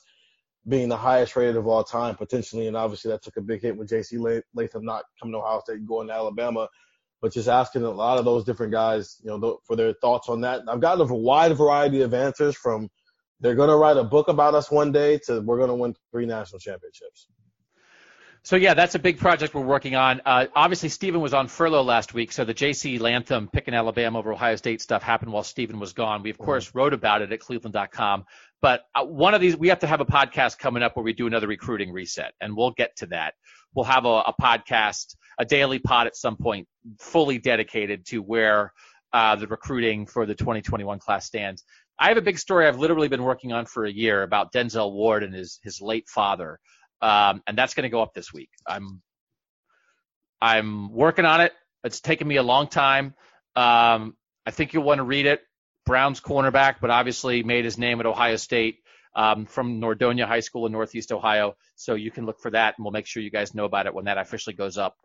being the highest rated of all time potentially, and obviously that took a big hit with J.C. Latham not coming to Ohio State and going to Alabama. But just asking a lot of those different guys, you know, th- for their thoughts on that. I've gotten a wide variety of answers from they're going to write a book about us one day to we're going to win three national championships. So yeah, that's a big project we're working on. Uh, obviously, Stephen was on furlough last week, so the J.C. Latham picking Alabama over Ohio State stuff happened while Stephen was gone. We of course wrote about it at Cleveland.com. But uh, one of these, we have to have a podcast coming up where we do another recruiting reset, and we'll get to that. We'll have a, a podcast, a daily pod at some point, fully dedicated to where uh, the recruiting for the 2021 class stands. I have a big story I've literally been working on for a year about Denzel Ward and his his late father um, and that's going to go up this week. I'm I'm working on it. It's taken me a long time. Um, I think you'll want to read it. Brown's cornerback, but obviously made his name at Ohio State um, from Nordonia High School in Northeast Ohio. So you can look for that, and we'll make sure you guys know about it when that officially goes up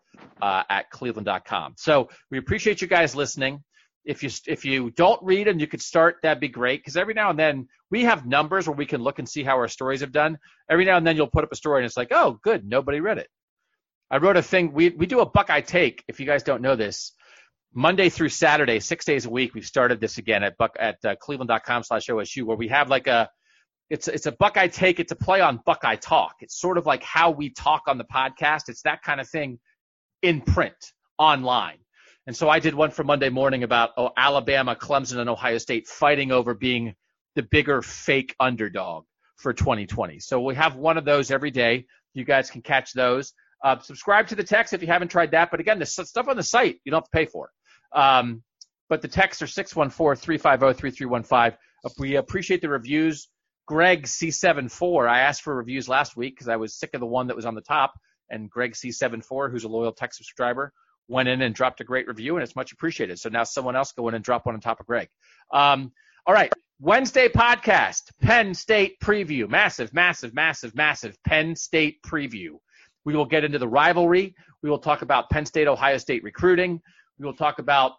uh, at Cleveland.com. So we appreciate you guys listening. If you if you don't read and you could start, that'd be great. Because every now and then we have numbers where we can look and see how our stories have done. Every now and then you'll put up a story and it's like, oh, good, nobody read it. I wrote a thing. We we do a Buckeye take. If you guys don't know this, Monday through Saturday, six days a week. We've started this again at Buck at uh, Cleveland.com/osu, where we have like a it's it's a Buckeye take. It's a play on Buckeye talk. It's sort of like how we talk on the podcast. It's that kind of thing in print online. And so I did one for Monday morning about oh, Alabama, Clemson, and Ohio State fighting over being the bigger fake underdog for 2020. So we have one of those every day. You guys can catch those. Uh, subscribe to the text if you haven't tried that. But again, the stuff on the site you don't have to pay for. Um, but the texts are 614-350-3315. Uh, we appreciate the reviews. Greg C74, I asked for reviews last week because I was sick of the one that was on the top. And Greg C74, who's a loyal tech subscriber, went in and dropped a great review, and it's much appreciated. So now someone else go in and drop one on top of Greg. Um, all right, Wednesday podcast, Penn State preview, massive, massive, massive, massive Penn State preview. We will get into the rivalry. We will talk about Penn State, Ohio State recruiting. We will talk about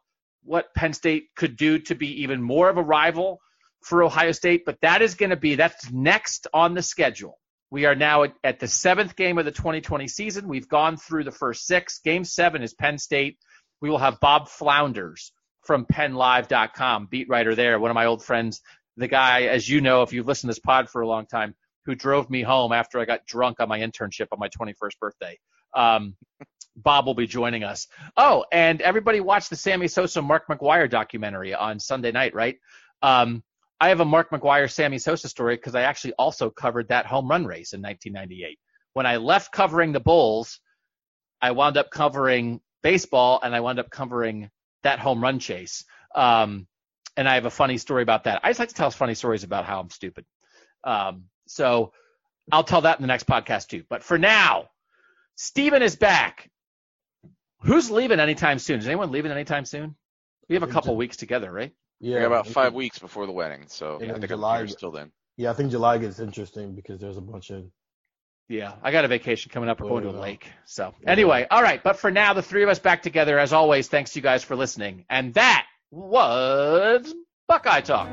what Penn State could do to be even more of a rival for Ohio State, but that is going to be that's next on the schedule. We are now at, the seventh game of the 2020 season. We've gone through the first six. Game seven is Penn State. We will have Bob Flounders from PennLive.com, beat writer there, one of my old friends, the guy, as you know, if you've listened to this pod for a long time, who drove me home after I got drunk on my internship on my 21st birthday. Um, Bob will be joining us. Oh, and everybody watch the Sammy Sosa Mark McGwire documentary on Sunday night, right? Um, I have a Mark McGwire Sammy Sosa story because I actually also covered that home run race in 1998. When I left covering the Bulls, I wound up covering baseball and I wound up covering that home run chase. Um, and I have a funny story about that. I just like to tell funny stories about how I'm stupid. Um, so I'll tell that in the next podcast too. But for now, Steven is back. Who's leaving anytime soon? Is anyone leaving anytime soon? We have a couple weeks together, right? Yeah, we about five weeks before the wedding, so I think July, I'm still then. Yeah, I think July gets interesting because there's a bunch of. Yeah, I got a vacation coming up. We're going to a lake. So anyway, all right. But for now, the three of us back together as always. Thanks you guys for listening, and that was Buckeye Talk.